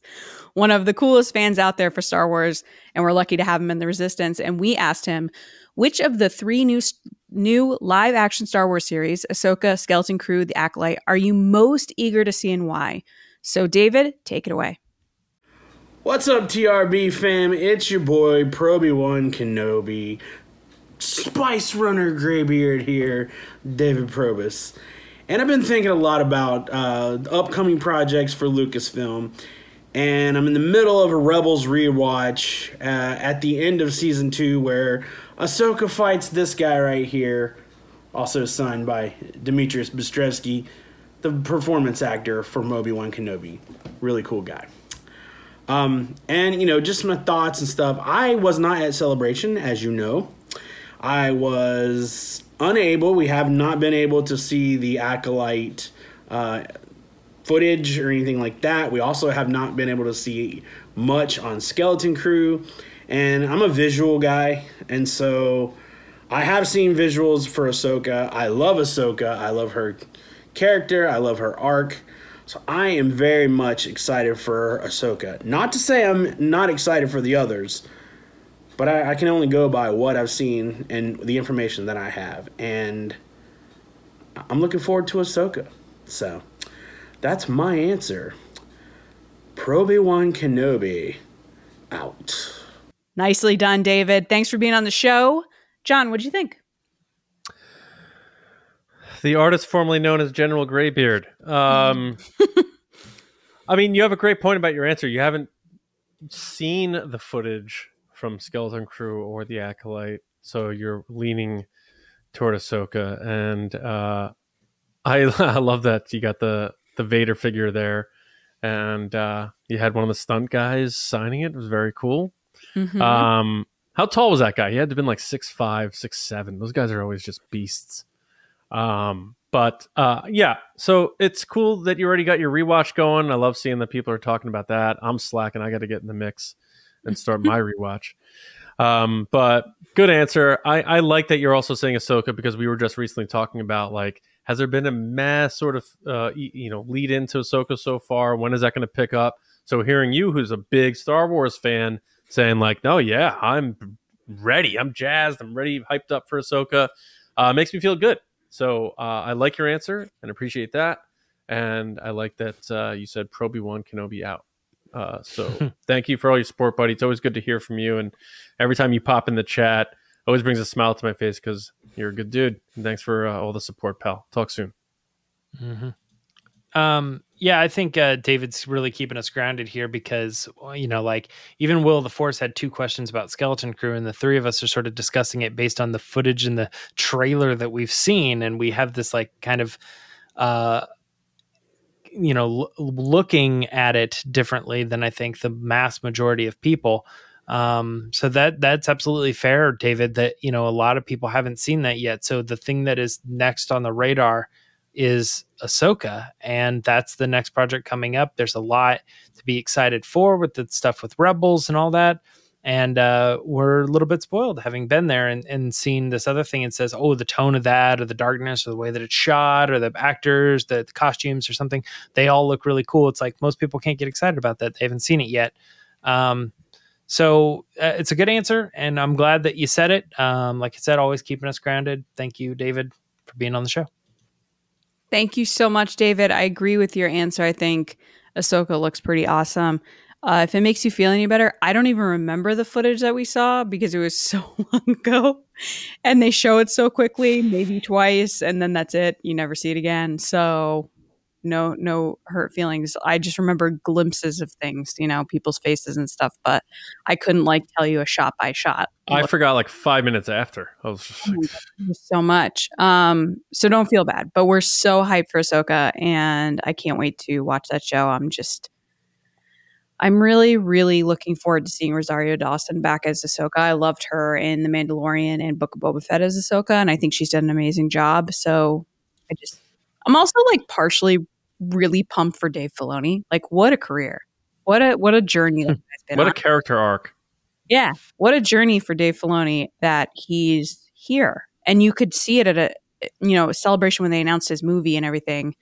one of the coolest fans out there for Star Wars, and we're lucky to have him in the Resistance. And we asked him which of the three new new live action Star Wars series, Ahsoka, Skeleton Crew, The Acolyte, are you most eager to see and why? So, David, take it away. What's up, TRB fam? It's your boy, Proby One Kenobi, Spice Runner Graybeard here, David Probus. And I've been thinking a lot about uh, upcoming projects for Lucasfilm. And I'm in the middle of a Rebels rewatch uh, at the end of season two where Ahsoka fights this guy right here, also signed by Demetrius Bistrevsky, the performance actor for Moby One Kenobi. Really cool guy. Um, and you know, just my thoughts and stuff. I was not at Celebration, as you know. I was unable. We have not been able to see the acolyte uh, footage or anything like that. We also have not been able to see much on Skeleton Crew. And I'm a visual guy, and so I have seen visuals for Ahsoka. I love Ahsoka. I love her character. I love her arc. So I am very much excited for Ahsoka. Not to say I'm not excited for the others, but I, I can only go by what I've seen and the information that I have. And I'm looking forward to Ahsoka. So that's my answer. Proby One Kenobi out. Nicely done, David. Thanks for being on the show. John, what'd you think? The artist formerly known as General Graybeard. Um, I mean, you have a great point about your answer. You haven't seen the footage from Skeleton Crew or the Acolyte, so you're leaning toward Ahsoka, and uh, I, I love that you got the the Vader figure there, and uh, you had one of the stunt guys signing it. It was very cool. Mhm. Um, how tall was that guy? He had to have been like six five, six seven. Those guys are always just beasts. Um, but uh, yeah, so it's cool that you already got your rewatch going. I love seeing that people are talking about that. I'm slacking. I got to get in the mix and start my rewatch. Um, but good answer. I, I like that you're also saying Ahsoka because we were just recently talking about like, has there been a mass sort of uh, you know lead into Ahsoka so far? When is that going to pick up? So hearing you, who's a big Star Wars fan, saying like, no, yeah, I'm ready. I'm jazzed. I'm ready, hyped up for Ahsoka. Uh, makes me feel good. So uh, I like your answer and appreciate that. And I like that uh, you said Proby One Kenobi out. Uh, so thank you for all your support, buddy. It's always good to hear from you. And every time you pop in the chat, always brings a smile to my face because you're a good dude. And thanks for uh, all the support, pal. Talk soon. Um, yeah, I think uh, David's really keeping us grounded here because you know, like even Will the Force had two questions about Skeleton Crew, and the three of us are sort of discussing it based on the footage and the trailer that we've seen, and we have this like kind of, uh, you know, l- looking at it differently than I think the mass majority of people. Um, so that that's absolutely fair, David. That you know a lot of people haven't seen that yet. So the thing that is next on the radar is Ahsoka, and that's the next project coming up. There's a lot to be excited for with the stuff with Rebels and all that. And uh, we're a little bit spoiled having been there and, and seen this other thing. It says, oh, the tone of that, or the darkness, or the way that it's shot, or the actors, the, the costumes, or something. They all look really cool. It's like most people can't get excited about that. They haven't seen it yet. Um, so uh, it's a good answer, and I'm glad that you said it. Um, like I said, always keeping us grounded. Thank you, David, for being on the show. Thank you so much, David. I agree with your answer. I think Ahsoka looks pretty awesome. Uh, if it makes you feel any better, I don't even remember the footage that we saw because it was so long ago, and they show it so quickly, maybe twice, and then that's it. You never see it again. So, no, no hurt feelings. I just remember glimpses of things, you know, people's faces and stuff, but I couldn't like tell you a shot by shot. I forgot like five minutes after. I was just like, Thank you so much. Um, so don't feel bad, but we're so hyped for Ahsoka, and I can't wait to watch that show. I'm just, I'm really, really looking forward to seeing Rosario Dawson back as Ahsoka. I loved her in The Mandalorian and Book of Boba Fett as Ahsoka, and I think she's done an amazing job. So I just, I'm also like partially really pumped for Dave Filoni. Like, what a career! What a what a journey hmm. been what on. a character arc. Yeah, what a journey for Dave Filoni that he's here, and you could see it at a you know celebration when they announced his movie and everything.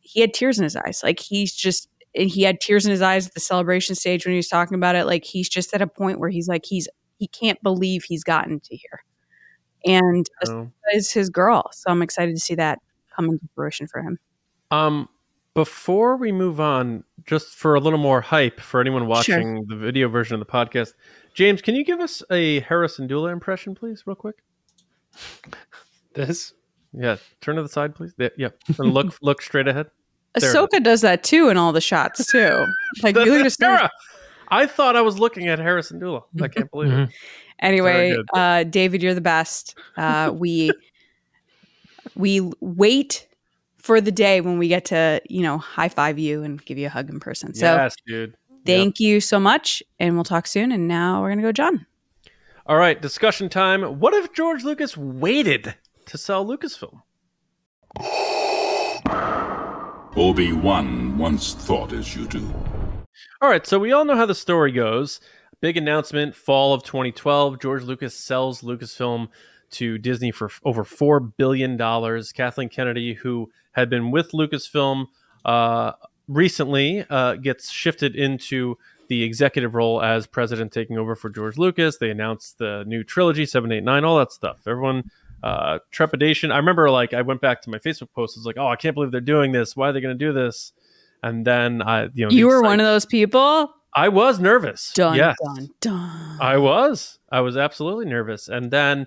He had tears in his eyes, like he's just and he had tears in his eyes at the celebration stage when he was talking about it. Like he's just at a point where he's like he's he can't believe he's gotten to here, and Oh. is his girl. So I'm excited to see that come into fruition for him. Um, before we move on, just for a little more hype for anyone watching the video version of the podcast, James, can you give us a Harrison Dula impression, please, real quick? This Yeah, turn to the side, please. Yeah, yeah. and look look straight ahead. There it Ahsoka does that too in all the shots too. Like you look at Sarah, I thought I was looking at Harrison Dula. I can't believe it. Anyway, uh, David, you're the best. Uh, we we wait for the day when we get to you know high five you and give you a hug in person. So yes, dude. thank you so much, and we'll talk soon. And now we're gonna go, John. All right, discussion time. What if George Lucas waited to sell Lucasfilm? Obi-Wan once thought as you do. All right, so we all know how the story goes. big announcement fall of 2012. George Lucas sells Lucasfilm to Disney for over four billion dollars. Kathleen Kennedy, who had been with Lucasfilm uh, recently, uh, gets shifted into the executive role as president, taking over for George Lucas. They announced the new trilogy, seven, eight, nine, all that stuff. Everyone uh, trepidation. I remember like I went back to my Facebook post. I was like, oh, I can't believe they're doing this. Why are they going to do this? And then I, you know, you were one of those people. I was nervous. Dun yes. dun dun. I was. I was absolutely nervous. And then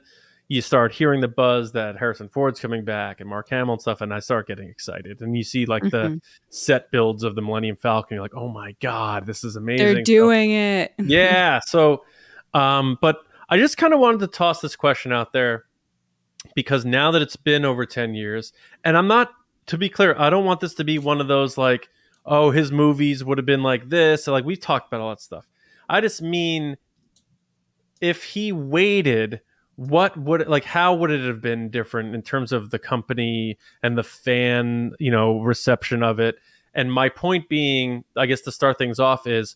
you start hearing the buzz that Harrison Ford's coming back and Mark Hamill and stuff, and I start getting excited. And you see like the Mhm. set builds of the Millennium Falcon. You're like, oh my god, this is amazing. They're So- doing it. yeah. So, um, but I just kind of wanted to toss this question out there because now that it's been over 10 years, and I'm not, to be clear, I don't want this to be one of those like, oh, his movies would have been like this. Like, we've talked about all that stuff. I just mean if he waited, what would like how would it have been different in terms of the company and the fan, you know, reception of it? And my point being, I guess to start things off is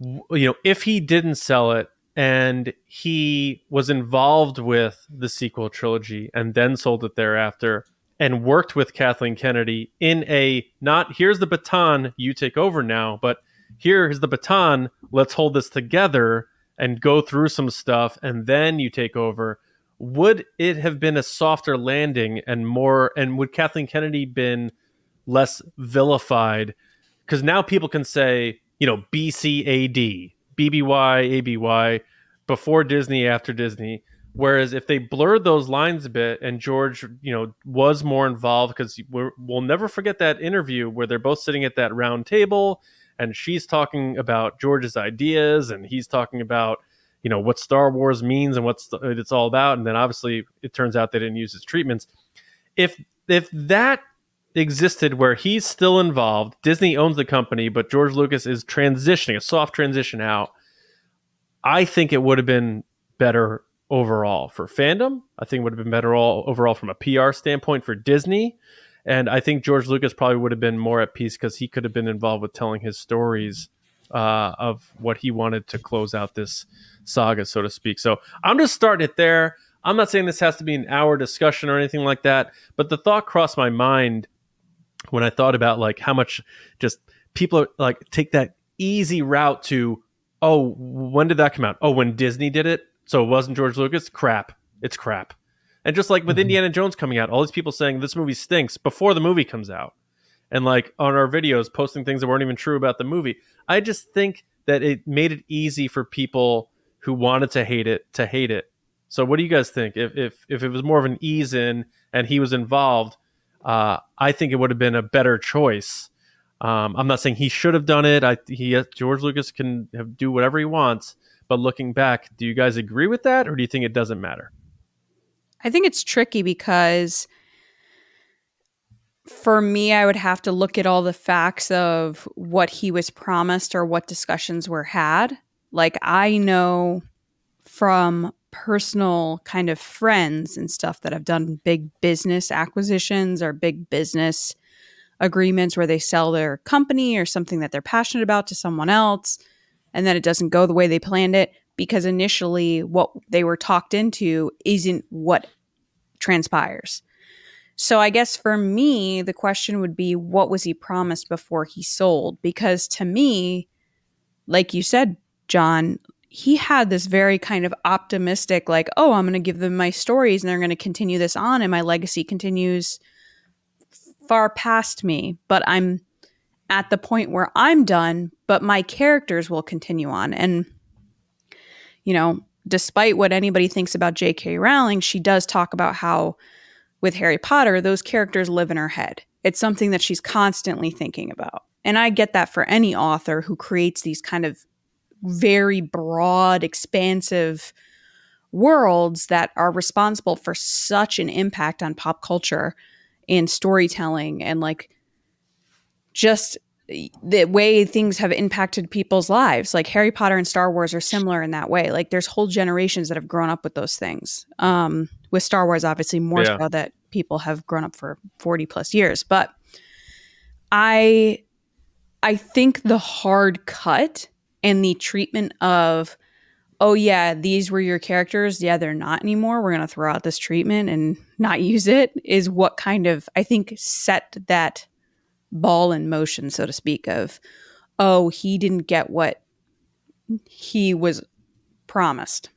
you know, if he didn't sell it and he was involved with the sequel trilogy and then sold it thereafter and worked with Kathleen Kennedy in a not here's the baton, you take over now, but here's the baton, let's hold this together and go through some stuff and then you take over. Would it have been a softer landing and more and would Kathleen Kennedy been less vilified? Because now people can say, you know, BCAD, BBY, ABY, before Disney, after Disney. Whereas if they blurred those lines a bit and George, you know, was more involved, because we'll never forget that interview where they're both sitting at that round table and she's talking about George's ideas and he's talking about, you know, what Star Wars means and what's it's all about. And then obviously it turns out they didn't use his treatments. If if that existed where he's still involved, Disney owns the company, but George Lucas is transitioning, a soft transition out. I think it would have been better overall for fandom. I think would have been better all overall from a PR standpoint for Disney. And I think George Lucas probably would have been more at peace because he could have been involved with telling his stories uh, of what he wanted to close out this saga, so to speak. So I'm just starting it there. I'm not saying this has to be an hour discussion or anything like that, but the thought crossed my mind when I thought about like how much just people are, like take that easy route to, oh, when did that come out? Oh, when Disney did it. So it wasn't George Lucas. Crap. It's crap. And just like with Mhm. Indiana Jones coming out, all these people saying this movie stinks before the movie comes out. And like on our videos, posting things that weren't even true about the movie. I just think that it made it easy for people who wanted to hate it to hate it. So what do you guys think? If if if it was more of an ease in and he was involved, uh, I think it would have been a better choice. Um, I'm not saying he should have done it. I he George Lucas can have, do whatever he wants. But looking back, do you guys agree with that, or do you think it doesn't matter? I think it's tricky because for me, I would have to look at all the facts of what he was promised or what discussions were had. Like, I know from personal kind of friends and stuff that have done big business acquisitions or big business agreements where they sell their company or something that they're passionate about to someone else and then it doesn't go the way they planned it because initially what they were talked into isn't what transpires. So I guess for me, the question would be what was he promised before he sold? Because to me, like you said, John, he had this very kind of optimistic, like, oh, I'm going to give them my stories and they're going to continue this on, and my legacy continues far past me. But I'm at the point where I'm done, but my characters will continue on. And, you know, despite what anybody thinks about J.K. Rowling, she does talk about how with Harry Potter, those characters live in her head. It's something that she's constantly thinking about. And I get that for any author who creates these kind of very broad, expansive worlds that are responsible for such an impact on pop culture and storytelling and like just the way things have impacted people's lives. Like Harry Potter and Star Wars are similar in that way. Like there's whole generations that have grown up with those things. Um, with Star Wars, obviously more Yeah. so that people have grown up for 40 plus years. But I I think the hard cut and the treatment of oh yeah these were your characters yeah they're not anymore we're going to throw out this treatment and not use it is what kind of i think set that ball in motion so to speak of oh he didn't get what he was promised.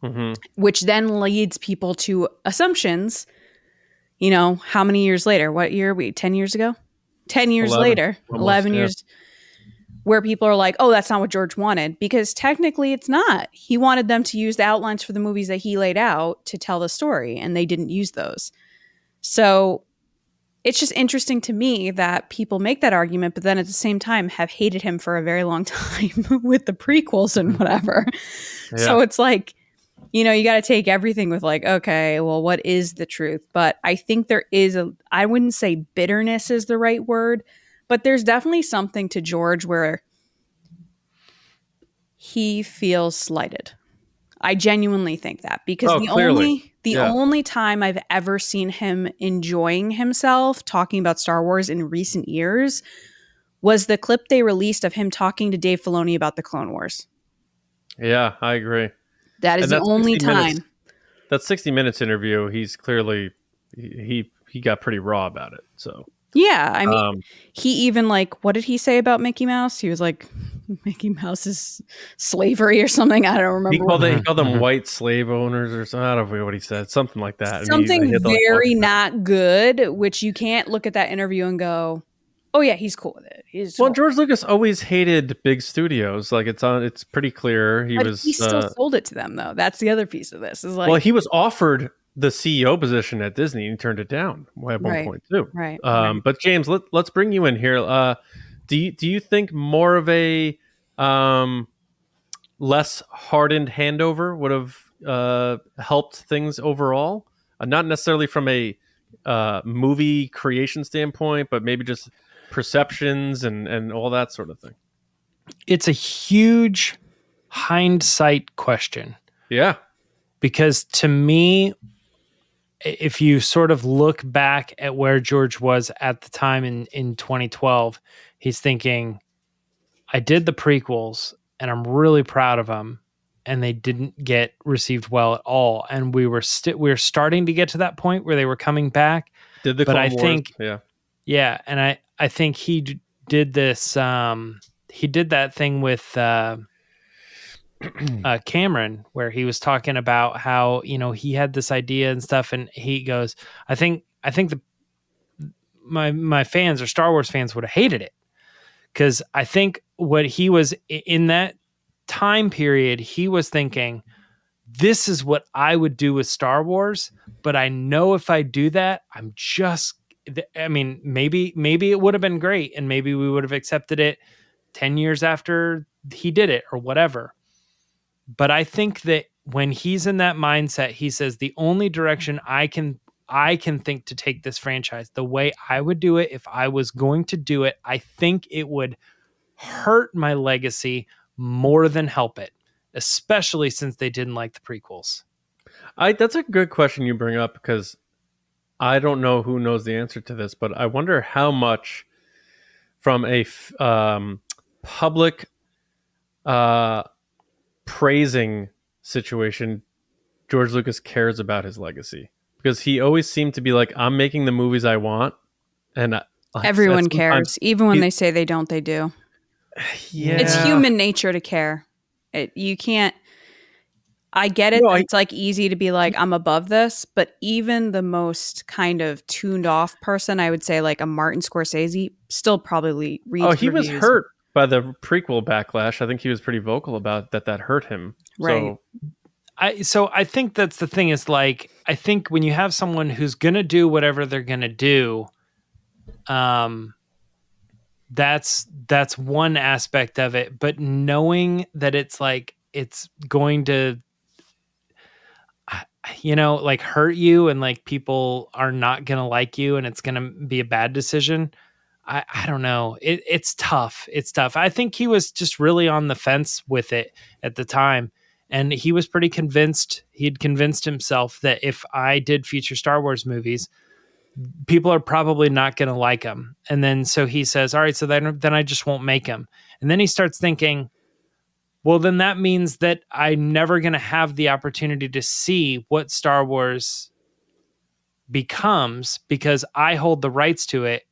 Hmm which then leads people to assumptions you know how many years later? What year are we? 10 years ago? 10 years 11, later. Almost, 11 yeah. years. Where people are like oh that's not what george wanted because technically it's not. He wanted them to use the outlines for the movies that he laid out to tell the story and they didn't use those. So it's just interesting to me that people make that argument but then at the same time have hated him for a very long time with the prequels and mm-hmm. whatever. So it's like you know you got to take everything with like okay well what is the truth? But i think there is a i wouldn't say bitterness is the right word but there's definitely something to george where he feels slighted i genuinely think that because Oh, the clearly. only the Yeah. only time i've ever seen him enjoying himself talking about star wars in recent years was the clip they released of him talking to dave filoni about the clone wars yeah, I agree. that is the only 60 minutes. time That 60 minutes interview, he's clearly he he, he got pretty raw about it. So yeah i mean um, he even like what did he say about Mickey Mouse? He was like Mickey Mouse is slavery or something. I don't remember. he called, what- it, he called them Mhm. white slave owners or something. I don't know what he said. Something like that. Something he hit like, very not good, which you can't look at that interview and go, "Oh yeah, he's cool with it." He's Well, cool." George Lucas always hated big studios. Like it's on. It's pretty clear he but was. he still uh, sold it to them though. That's the other piece of this. Is like well, he was offered the CEO position at Disney and he turned it down at one Right. point too. right. Um, but James, let, let's bring you in here. Uh, do you, do you think more of a um, less hardened handover would have uh, helped things overall? Uh, not necessarily from a uh, movie creation standpoint, but maybe just perceptions and, and all that sort of thing. It's a huge hindsight question Yeah. because to me, if you sort of look back at where George was at the time in, in 2012, he's thinking, I did the prequels and I'm really proud of them. And they didn't get received well at all. And we were st- we were starting to get to that point where they were coming back. Did the But I think- yeah. Yeah, and I I think he d- did this. Um, he did that thing with uh, uh, Cameron where he was talking about how you know he had this idea and stuff, and he goes, I think I think the my my fans or Star Wars fans would have hated it because I think what he was in that time period he was thinking this is what I would do with Star Wars, but I know if I do that, I'm just I mean, maybe maybe it would have been great and maybe we would have accepted it 10 years after he did it or whatever. But I think that when he's in that mindset, he says the only direction I can I can think to take this franchise, the way I would do it if I was going to do it, I think it would hurt my legacy more than help it, especially since they didn't like the prequels. I that's a good question you bring up because I don't know who knows the answer to this, but I wonder how much from a um, public uh, praising situation George Lucas cares about his legacy because he always seemed to be like, "I'm making the movies I want," and I, Everyone cares, even when he- they say they don't. They do. Yeah, It's human nature to care. It, you can't. I get it. No, I- it's like easy to be like, I'm above this, but even the most kind of tuned off person, I would say like a Martin Scorsese, still probably oh, reads. Oh, he was hurt by the prequel backlash. I think he was pretty vocal about that. That hurt him. Right. So I so I think that's the thing is like I think when you have someone who's gonna do whatever they're gonna do, um that's that's one aspect of it. But knowing that it's like it's going to you know like hurt you and like people are not gonna like you and it's gonna be a bad decision. I, I don't know. It, it's tough. It's tough. I think he was just really on the fence with it at the time and he was pretty convinced he'd convinced himself that if i did future star wars movies people are probably not going to like them and then so he says all right so then then i just won't make them and then he starts thinking well, then that means that I'm never going to have the opportunity to see what Star Wars becomes because I hold the rights to it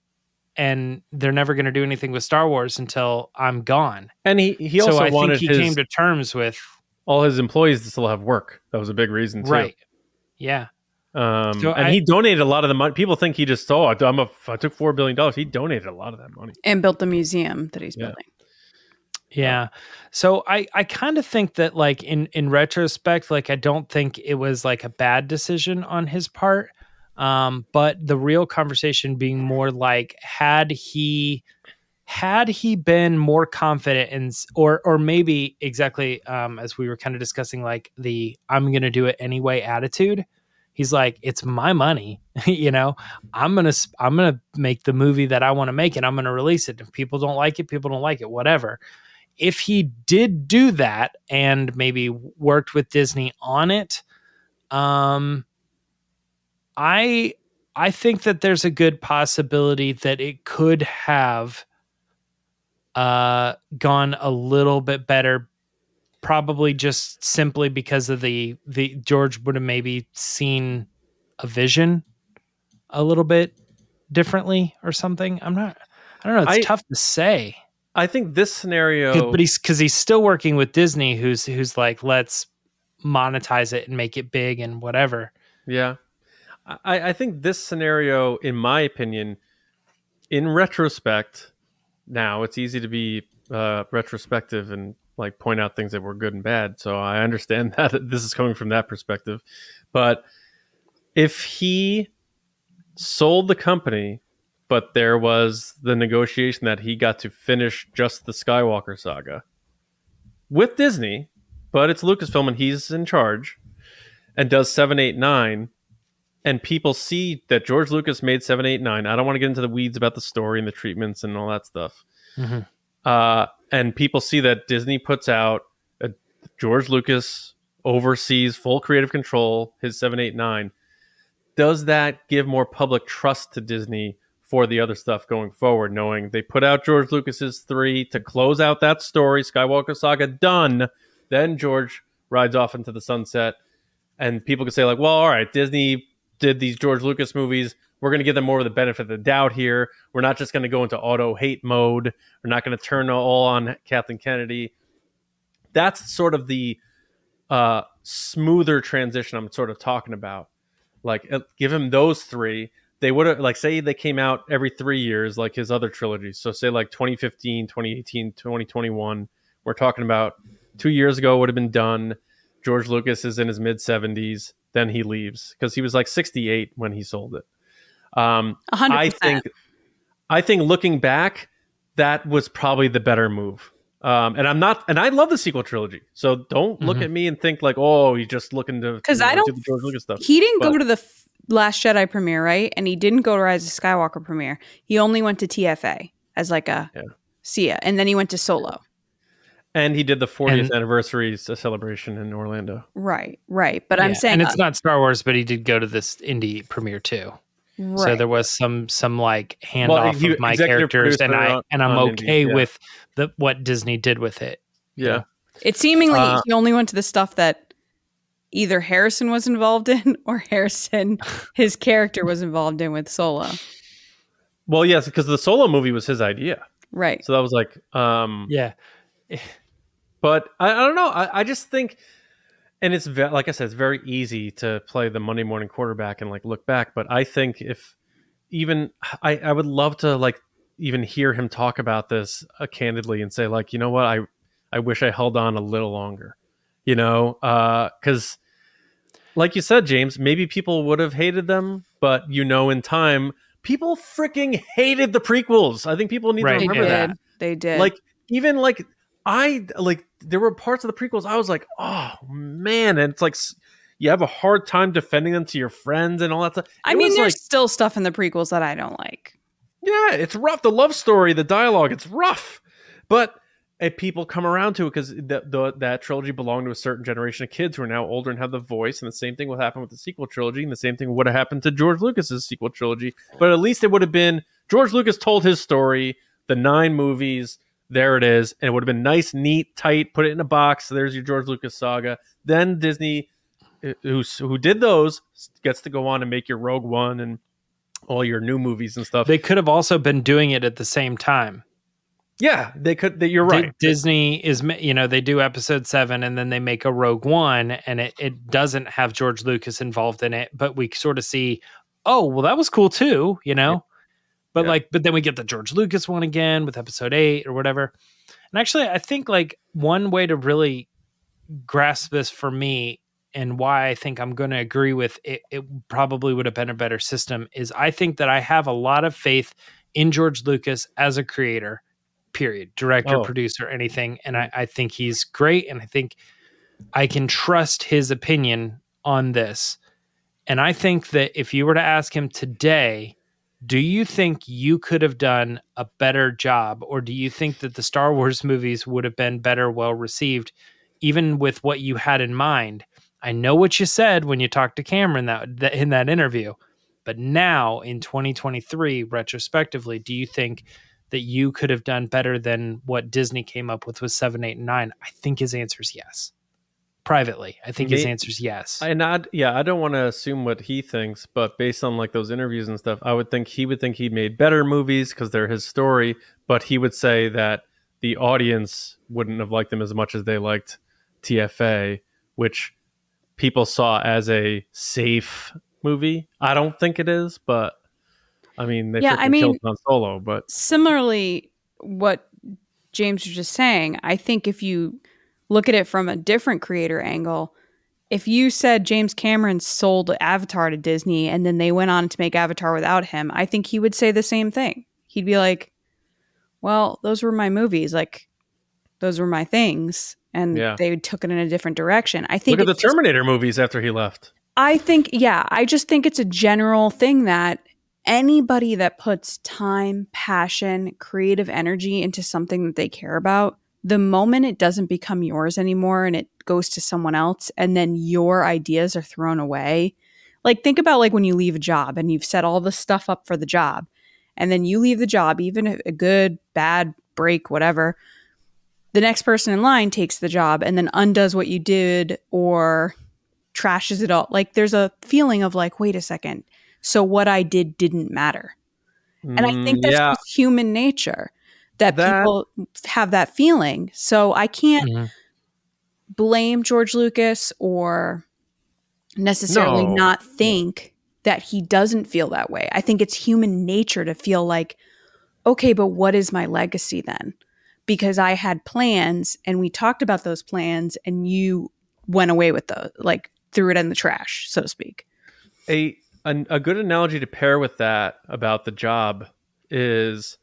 and they're never going to do anything with Star Wars until I'm gone. And he he also so I wanted think he his, came to terms with all his employees to still have work. That was a big reason too. right. Yeah. Um, So and I- he donated a lot of the money. People think he just oh I'm a I took four billion dollars. He donated a lot of that money. and built the museum that he's Yeah. building. Yeah. So I I kind of think that like in in retrospect like I don't think it was like a bad decision on his part. Um but the real conversation being more like had he had he been more confident in or or maybe exactly um as we were kind of discussing like the I'm to do it anyway attitude. He's like it's my money, you know. I'm to I'm to make the movie that I want to make and I'm to release it. If people don't like it, people don't like it, whatever if he did do that and maybe worked with Disney on it, um, I I think that there's a good possibility that it could have uh, gone a little bit better. Probably just simply because of the the George would have maybe seen a vision a little bit differently or something. I'm not. I don't know. It's I- tough to say. I think this scenario. but he's because he's still working with Disney, who's who's like, let's monetize it and make it big and whatever. Yeah. I, I think this scenario, in my opinion, in retrospect, now it's easy to be uh, retrospective and like point out things that were good and bad. So I understand that this is coming from that perspective. But if he sold the company, but there was the negotiation that he got to finish just the Skywalker saga with Disney, but it's Lucasfilm and he's in charge and does 789 and people see that George Lucas made 789 I don't want to get into the weeds about the story and the treatments and all that stuff. Mhm. uh, and people see that Disney puts out a, George Lucas oversees full creative control his 789 does that give more public trust to Disney for the other stuff going forward knowing they put out George Lucas's 3 to close out that story Skywalker saga done. Then George rides off into the sunset and people could say like well all right Disney did these George Lucas movies we're going to give them more of the benefit of the doubt here we're not just going to go into auto hate mode we're not going to turn all on Kathleen Kennedy that's sort of the uh, smoother transition I'm sort of talking about. Like, uh, give him those three. They would have, like, say they came out every three years, like his other trilogies. So, say, like 2015, 2018, 2021. We're talking about two years ago would have been done. George Lucas is in his mid 70s. Then he leaves because he was like 68 when he sold it. Um, A hundred I think, I think looking back, that was probably the better move. Um, and I'm not, and I love the sequel trilogy. So don't look Mhm. at me and think like, oh, he's just looking to 'Cause you I know, don't- do the George Lucas stuff. He didn't go to the f- Last Jedi premiere, right? And he didn't go to Rise of Skywalker premiere. He only went to TFA as like a Yeah. Sia, and then he went to Solo. And he did the 40th And- anniversary celebration in Orlando. Right, right. But I'm saying, and it's uh, not Star Wars, but he did go to this Indy premiere too. right. So there was some some like handoff Well, he- of my characters, and I on- and I'm on Indy, okay yeah. with the what Disney did with it. Yeah. It seemingly Uh, he only went to the stuff that either Harrison was involved in or Harrison, his character, was involved in with Solo. Well, yes, because the solo movie was his idea. Right. So that was like, um, Yeah, but I, I don't know. I, I just think, and it's ve- like I said, it's very easy to play the Monday morning quarterback and like look back. But I think if even I, I would love to like even hear him talk about this uh, candidly and say like, you know what, I I wish I held on a little longer, you know, because like you said, James, maybe people would have hated them, but you know, in time, people freaking hated the prequels. I think people need Right. to remember did. that They did. like even like i like there were parts of the prequels i was like oh man and it's like you have a hard time defending them to your friends and all that stuff. I mean, there's like still stuff in the prequels that I don't like. yeah it's rough. The love story the dialogue it's rough. But people come around to it because the, the, that trilogy belonged to a certain generation of kids who are now older and have the voice and the same thing would happen with the sequel trilogy and the same thing would have happened to george lucas's sequel trilogy. But at least it would have been george lucas told his story the nine movies there it is, and it would have been nice, neat, tight. Put it in a box. There's your George Lucas saga. Then Disney, uh, who who did those, gets to go on and make your Rogue One and all your new movies and stuff. They could have also been doing it at the same time. yeah, they could. They, you're right. Disney is, you know, they do episode seven and then they make a Rogue One and it, it doesn't have George Lucas involved in it, but we sort of see, oh, well, that was cool too, you know? But Yeah. like, but then we get the George Lucas one again with episode eight or whatever. And actually, I think like one way to really grasp this for me and why I think I'm going to agree with it, it probably would have been a better system is I think that I have a lot of faith in George Lucas as a creator, period, director, Oh. producer, anything. And I, mm-hmm. I think he's great. And I think I can trust his opinion on this. And I think that if you were to ask him today, do you think you could have done a better job? Or do you think that the Star Wars movies would have been better, well received, even with what you had in mind? I know what you said when you talked to Cameron that, in that interview, but now in 2023, retrospectively, do you think that you could have done better than what Disney came up with with seven, eight, and nine? I think his answer is yes. Privately, I think his answer is yes. And I, yeah, I don't want to assume what he thinks, but based on like those interviews and stuff, I would think he would think he made better movies because they're his story. But he would say that the audience wouldn't have liked them as much as they liked TFA, which people saw as a safe movie. I don't think it is, but I mean, they Yeah, I freaking mean- killed Han Solo. But similarly what james was just saying i think if you look at it from a different creator angle. If you said james cameron sold avatar to disney and then they went on to make avatar without him i think he would say the same thing. He'd be like well those were my movies. Like those were my things. And Yeah. they took it in a different direction. I think look at the it's just- Terminator movies after he left. I think, yeah, I just think it's a general thing that anybody that puts time, passion, creative energy into something that they care about, the moment it doesn't become yours anymore and it goes to someone else, and then your ideas are thrown away. Like, think about like when you leave a job and you've set all the stuff up for the job, and then you leave the job, even a good, bad break, whatever. The next person in line takes the job and then undoes what you did or trashes it all. Like there's a feeling of like, wait a second. So what I did didn't matter. And I think Mm, that's yeah, human nature that, That- people have that feeling. So I can't Mhm. blame George Lucas or necessarily No. not think that he doesn't feel that way. I think it's human nature to feel like, okay, but what is my legacy then? Because I had plans and we talked about those plans and you went away with those, like threw it in the trash, so to speak. a an, a good analogy to pair with that about the job is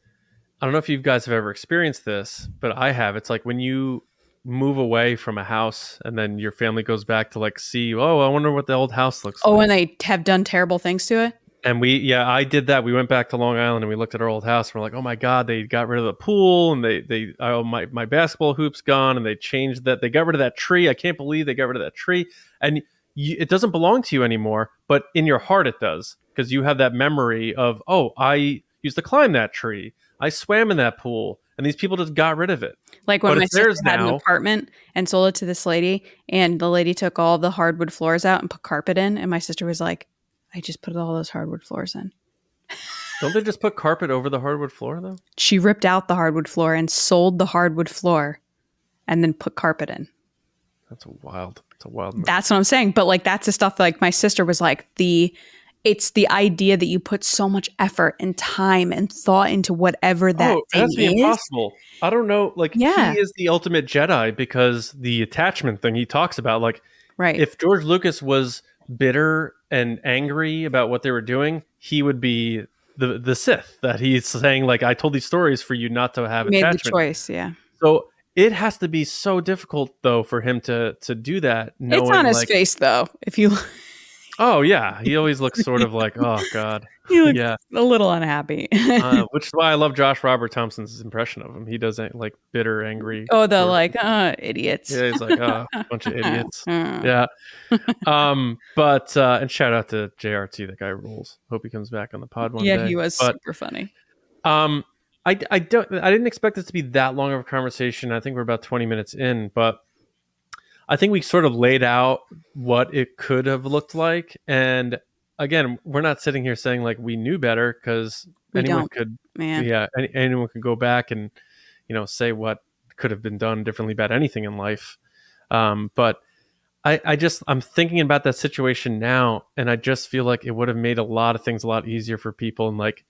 I don't know if you guys have ever experienced this, but I have. It's like when you move away from a house and then your family goes back to like see, oh, I wonder what the old house looks Oh, like. Oh, and they have done terrible things to it? And we, yeah, I did that. We went back to Long Island and we looked at our old house. And we're like, oh my god, they got rid of the pool and they, they, oh my, my basketball hoop's gone and they changed that. They got rid of that tree. I can't believe they got rid of that tree. And you, it doesn't belong to you anymore, but in your heart it does because you have that memory of, oh, I used to climb that tree. I swam in that pool, and these people just got rid of it. Like when But my sister had an apartment and sold it to this lady, and the lady took all the hardwood floors out and put carpet in, and my sister was like, "I just put all those hardwood floors in." Don't they just put carpet over the hardwood floor though? She ripped out the hardwood floor and sold the hardwood floor, and then put carpet in. That's a wild. It's a wild. Move. That's what I'm saying. But like that's the stuff like my sister was like the it's the idea that you put so much effort and time and thought into whatever that oh, that's impossible. I don't know. Like Yeah. he is the ultimate Jedi because the attachment thing he talks about. Like Right. if George Lucas was bitter and angry about what they were doing, he would be the the Sith that he's saying. Like I told these stories for you not to have attachment. made the choice, yeah. So it has to be so difficult though for him to to do that. It's on his like, face though. If you Oh yeah, he always looks sort of like oh god. you look Yeah. a little unhappy. uh, which is why I love Josh Robert Thompson's impression of him. He doesn't like bitter, angry. oh, the like uh idiots. Yeah, he's like, oh, bunch of idiots. Uh, Yeah. Um, but uh, and shout out to JRT, that guy rules. Hope he comes back on the pod one yeah, day. he was But super funny. um, I, I don't I didn't expect this to be that long of a conversation. I think we're about 20 minutes in, but I think we sort of laid out what it could have looked like. And again, we're not sitting here saying like we knew better because anyone could Man. yeah any, anyone could go back and you know say what could have been done differently about anything in life um, but I, I just i'm thinking about that situation now and i just feel like it would have made a lot of things a lot easier for people and like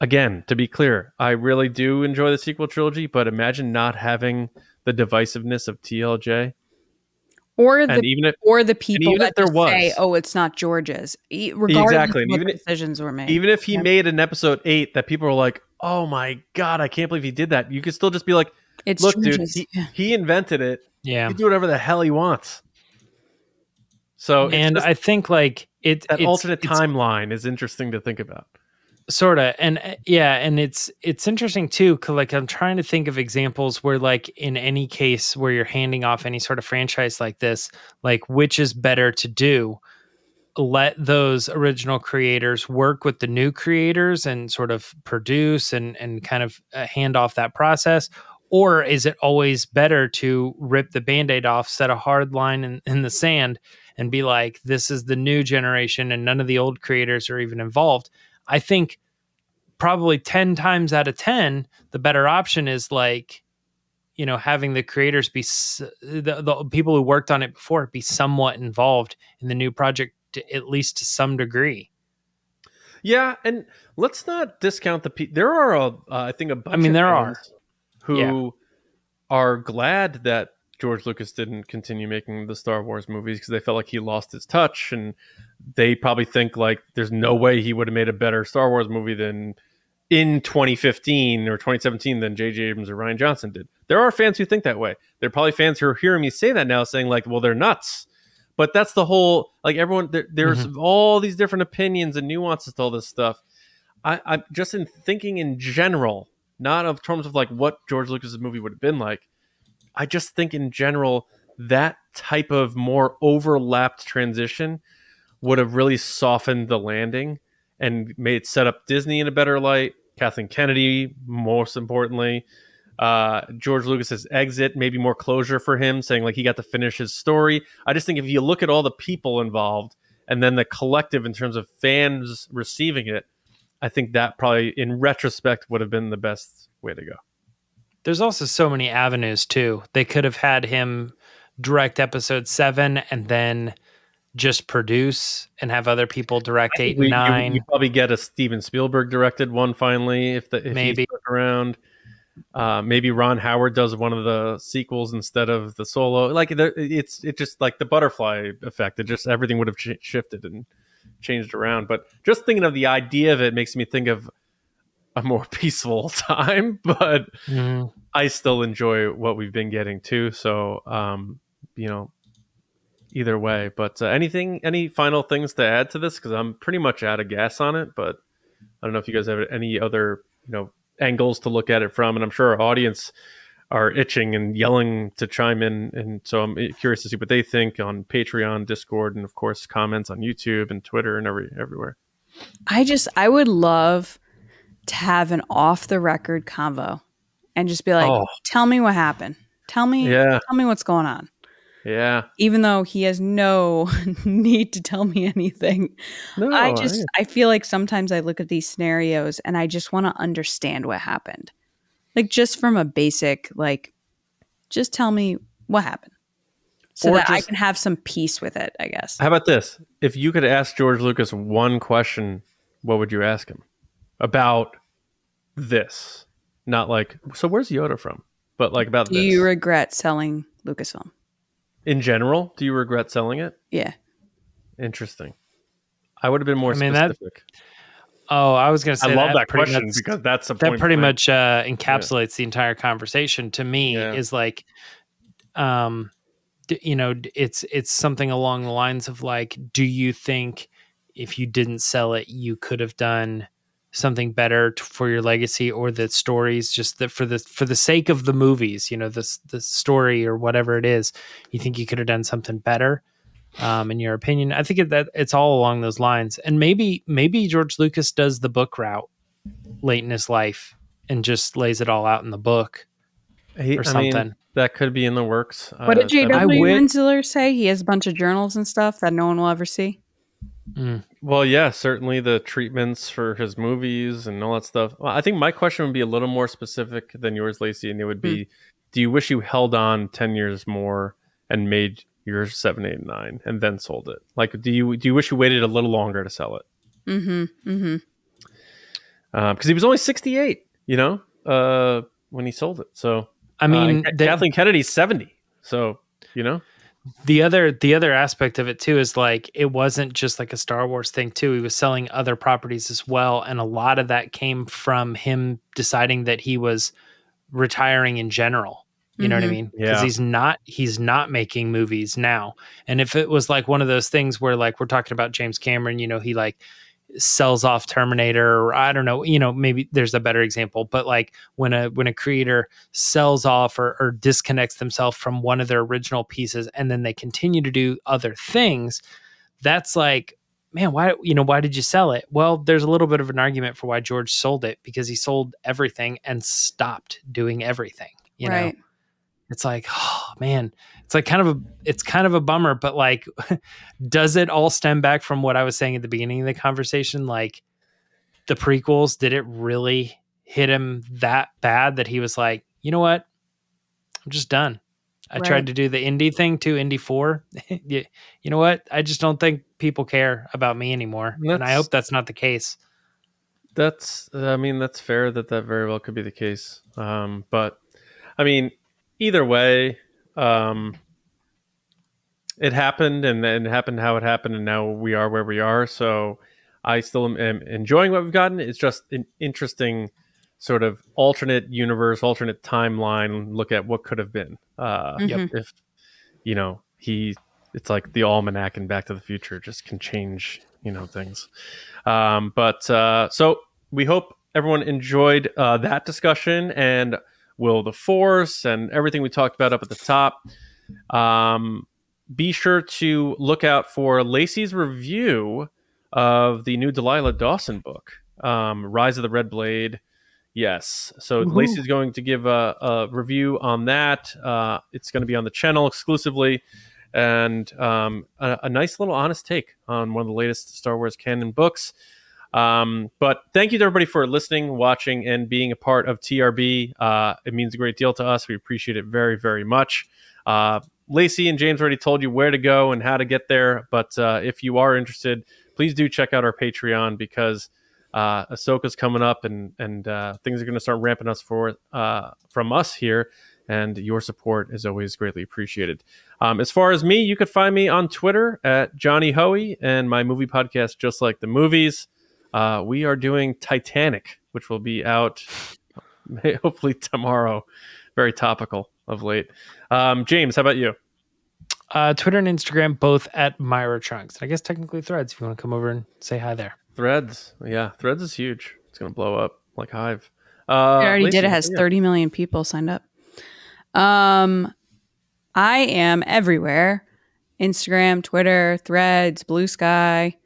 again to be clear i really do enjoy the sequel trilogy but imagine not having the divisiveness of tlj Or and the even if or the people even that if there was- say, "Oh, it's not George's," regardless Exactly, of what even the if- decisions were made. even if he Yeah. made an episode eight that people were like oh my god i can't believe he did that you could still just be like it's look dude he, he invented it Yeah. he can do whatever the hell he wants so and just- I think like it that it's, alternate it's timeline is interesting to think about. Sort of and uh, yeah and it's it's interesting too cause like i'm trying to think of examples where like in any case where you're handing off any sort of franchise like this like which is better to do? Let those original creators work with the new creators and sort of produce and and kind of uh, hand off that process? Or is it always better to rip the band-aid off set a hard line in, in the sand and be like this is the new generation and none of the old creators are even involved I think probably 10 times out of 10, the better option is like, you know, having the creators be s- the, the people who worked on it before be somewhat involved in the new project, to, at least to some degree. Yeah, and let's not discount the people. There are, a, uh, I think, a bunch. mean, of there are. who are glad that George Lucas didn't continue making the Star Wars movies because they felt like he lost his touch, and they probably think like there's no way he would have made a better Star Wars movie than in 2015 or 2017 than J.J. Abrams or Rian Johnson did. There are fans who think that way. There are probably fans who are hearing me say that now, saying like, "Well, they're nuts." But that's the whole like everyone. There, there's mm-hmm. all these different opinions and nuances to all this stuff. I, I just in thinking in general, not of terms of like what George Lucas's movie would have been like. I just think in general that type of more overlapped transition would have really softened the landing and made set up Disney in a better light. Kathleen Kennedy, most importantly, uh, George Lucas's exit, maybe more closure for him, saying like he got to finish his story. I just think if you look at all the people involved and then the collective in terms of fans receiving it, I think that probably in retrospect would have been the best way to go. There's also so many avenues too. They could have had him direct episode seven and then just produce and have other people direct eight We- and you- nine. You, probably get a Steven Spielberg directed one finally if the if Maybe. around. Uh, maybe Ron Howard does one of the sequels instead of the solo. Like it's it just like the butterfly effect. It just everything would have ch- shifted and changed around. But just thinking of the idea of it makes me think of a more peaceful time. But Mhm. I still enjoy what we've been getting too. So, um, you know, either way. But uh, anything, any final things to add to this? Because I'm pretty much out of gas on it. But I don't know if you guys have any other, you know, angles to look at it from. And I'm sure our audience are itching and yelling to chime in. And so I'm curious to see what they think on Patreon, Discord, and of course comments on YouTube and Twitter and every everywhere. I just I would love to have an off the record convo and just be like, Oh. tell me what happened. Tell me Yeah, tell me what's going on. Yeah. Even though he has no need to tell me anything. No, I just I feel like sometimes I look at these scenarios and I just want to understand what happened. Like just from a basic like just tell me what happened. So that I can have some peace with it, I guess. How about this? If you could ask George Lucas one question, what would you ask him about this? Not like, so where's Yoda from? But like about Do this. you regret selling Lucasfilm? In general, do you regret selling it? Yeah. Interesting. I would have been more I mean, that- specific. Oh, I was going to say I love that, pretty question much- because that's the that point pretty blank. much uh, encapsulates the entire conversation to me Yeah. is like um d- you know it's it's something along the lines of like do you think if you didn't sell it you could have done something better t- for your legacy or the stories just that for the for the sake of the movies you know the s- the story or whatever it is you think you could have done something better um, in your opinion i think it, that it's all along those lines and maybe maybe george lucas does the book route late in his life and just lays it all out in the book He- or I mean, something. that could be in the works. What Uh, did J.W. I would- Rinzler say? He has a bunch of journals and stuff that no one will ever see. Well, yeah, certainly the treatments for his movies and all that stuff. Well, I think my question would be a little more specific than yours, Lacey, and it would be: Do you wish you held on ten years more and made your 789 and then sold it? Like, do you do you wish you waited a little longer to sell it? Mm-hmm. Mm-hmm. Because he was only sixty-eight, you know, uh, when he sold it. So I mean, uh, the- Kathleen Kennedy's seventy. So you know, the other the other aspect of it too is like it wasn't just like a Star Wars thing too. He was selling other properties as well, and a lot of that came from him deciding that he was retiring in general. You know what I Mhm. mean? Because Yeah. he's not he's not making movies now. And if it was like one of those things where like we're talking about James Cameron, you know, he like sells off Terminator or I don't know, you know, maybe there's a better example, but like when a when a creator sells off or, or disconnects themselves from one of their original pieces and then they continue to do other things, that's like, man, why you know, why did you sell it? Well, there's a little bit of an argument for why George sold it because he sold everything and stopped doing everything. You know, right. It's like oh man. It's like kind of a it's kind of a bummer but like does it all stem back from what i was saying at the beginning of the conversation? Like the prequels did it really hit him that bad that he was like you know what? I'm just done. I Right. tried to do the indie thing too indie 4 you, you know what? I just don't think people care about me anymore and i hope that's not the case. That's, I mean, that's fair that that very well could be the case. Um, but I mean, either way, um, it happened and then it happened how it happened, and now we are where we are. So I still am, am enjoying what we've gotten. It's just an interesting sort of alternate universe, alternate timeline look at what could have been. Uh, Mhm. If, you know, he, it's like the almanac and Back to the Future just can change, you know, things. Um, but uh, so we hope everyone enjoyed uh, that discussion and Will the Force and everything we talked about up at the top. Um, be sure to look out for Lacey's review of the new Delilah Dawson book, um, Rise of the Red Blade. Yes. So Woohoo. Lacey's going to give a, a review on that. Uh, it's going to be on the channel exclusively and um, a, a nice little honest take on one of the latest Star Wars canon books. Um, but thank you to everybody for listening, watching, and being a part of TRB. Uh, it means a great deal to us. We appreciate it very, very much. Uh, Lacey and James already told you where to go and how to get there. But uh, if you are interested, please do check out our Patreon because uh, Ahsoka's coming up and and uh, things are going to start ramping us for uh, from us here. And your support is always greatly appreciated. Um, as far as me, you could find me on Twitter at Johnny Hoey and my movie podcast, Just Like the Movies. Uh, we are doing Titanic, which will be out hopefully tomorrow. Very topical of late. Um, James, how about you? uh, twitter and instagram both at myra trunks And i guess technically threads if you want to come over and say hi there Threads. Yeah, Threads is huge. It's going to blow up like Hive. Uh, I already Lacey, did. It has yeah. 30 million people signed up. Um, I am everywhere: Instagram, Twitter, Threads, Blue Sky,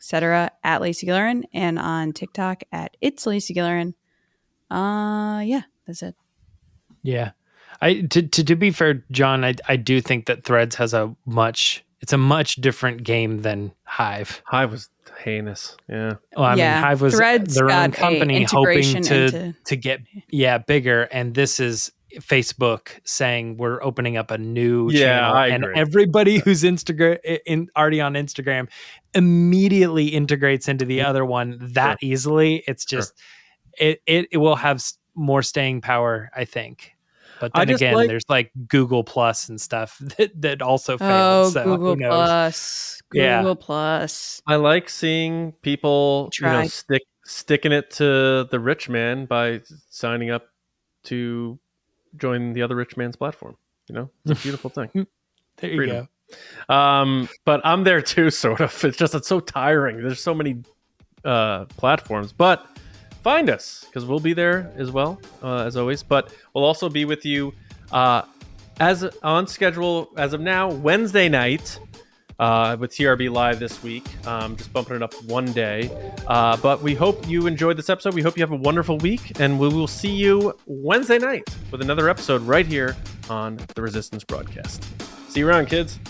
etc. At Lacey Gillerin, and on TikTok at It's Lacey Gillerin. Uh, yeah, that's it. Yeah. I to, to to be fair, John, I I do think that Threads has a much it's a much different game than Hive. Hive was heinous. Yeah. Well, I Yeah, mean, Hive was Threads their own company hoping to into- to get yeah bigger, and this is Facebook saying we're opening up a new Yeah, channel, I and agree. everybody who's Instagram in already on Instagram immediately integrates into the mm-hmm. other one that easily. It's Sure. just it, it it will have more staying power, I think. But then again, like- there's like Google Plus and stuff that, that also failed. Oh, so who Google knows? Plus, Yeah. Google Plus. I like seeing people, you know, stick sticking it to the rich man by signing up to join the other rich man's platform. You know, it's a beautiful thing. There you Freedom. go. Um, but I'm there too, sort of. It's just it's so tiring. There's so many uh, platforms, but find us because we'll be there as well uh, as always. But we'll also be with you uh, as on schedule as of now Wednesday night. Uh, with TRB Live this week. Um, just bumping it up one day. Uh, but we hope you enjoyed this episode. We hope you have a wonderful week, and we will see you Wednesday night with another episode right here on the Resistance broadcast. See you around, kids.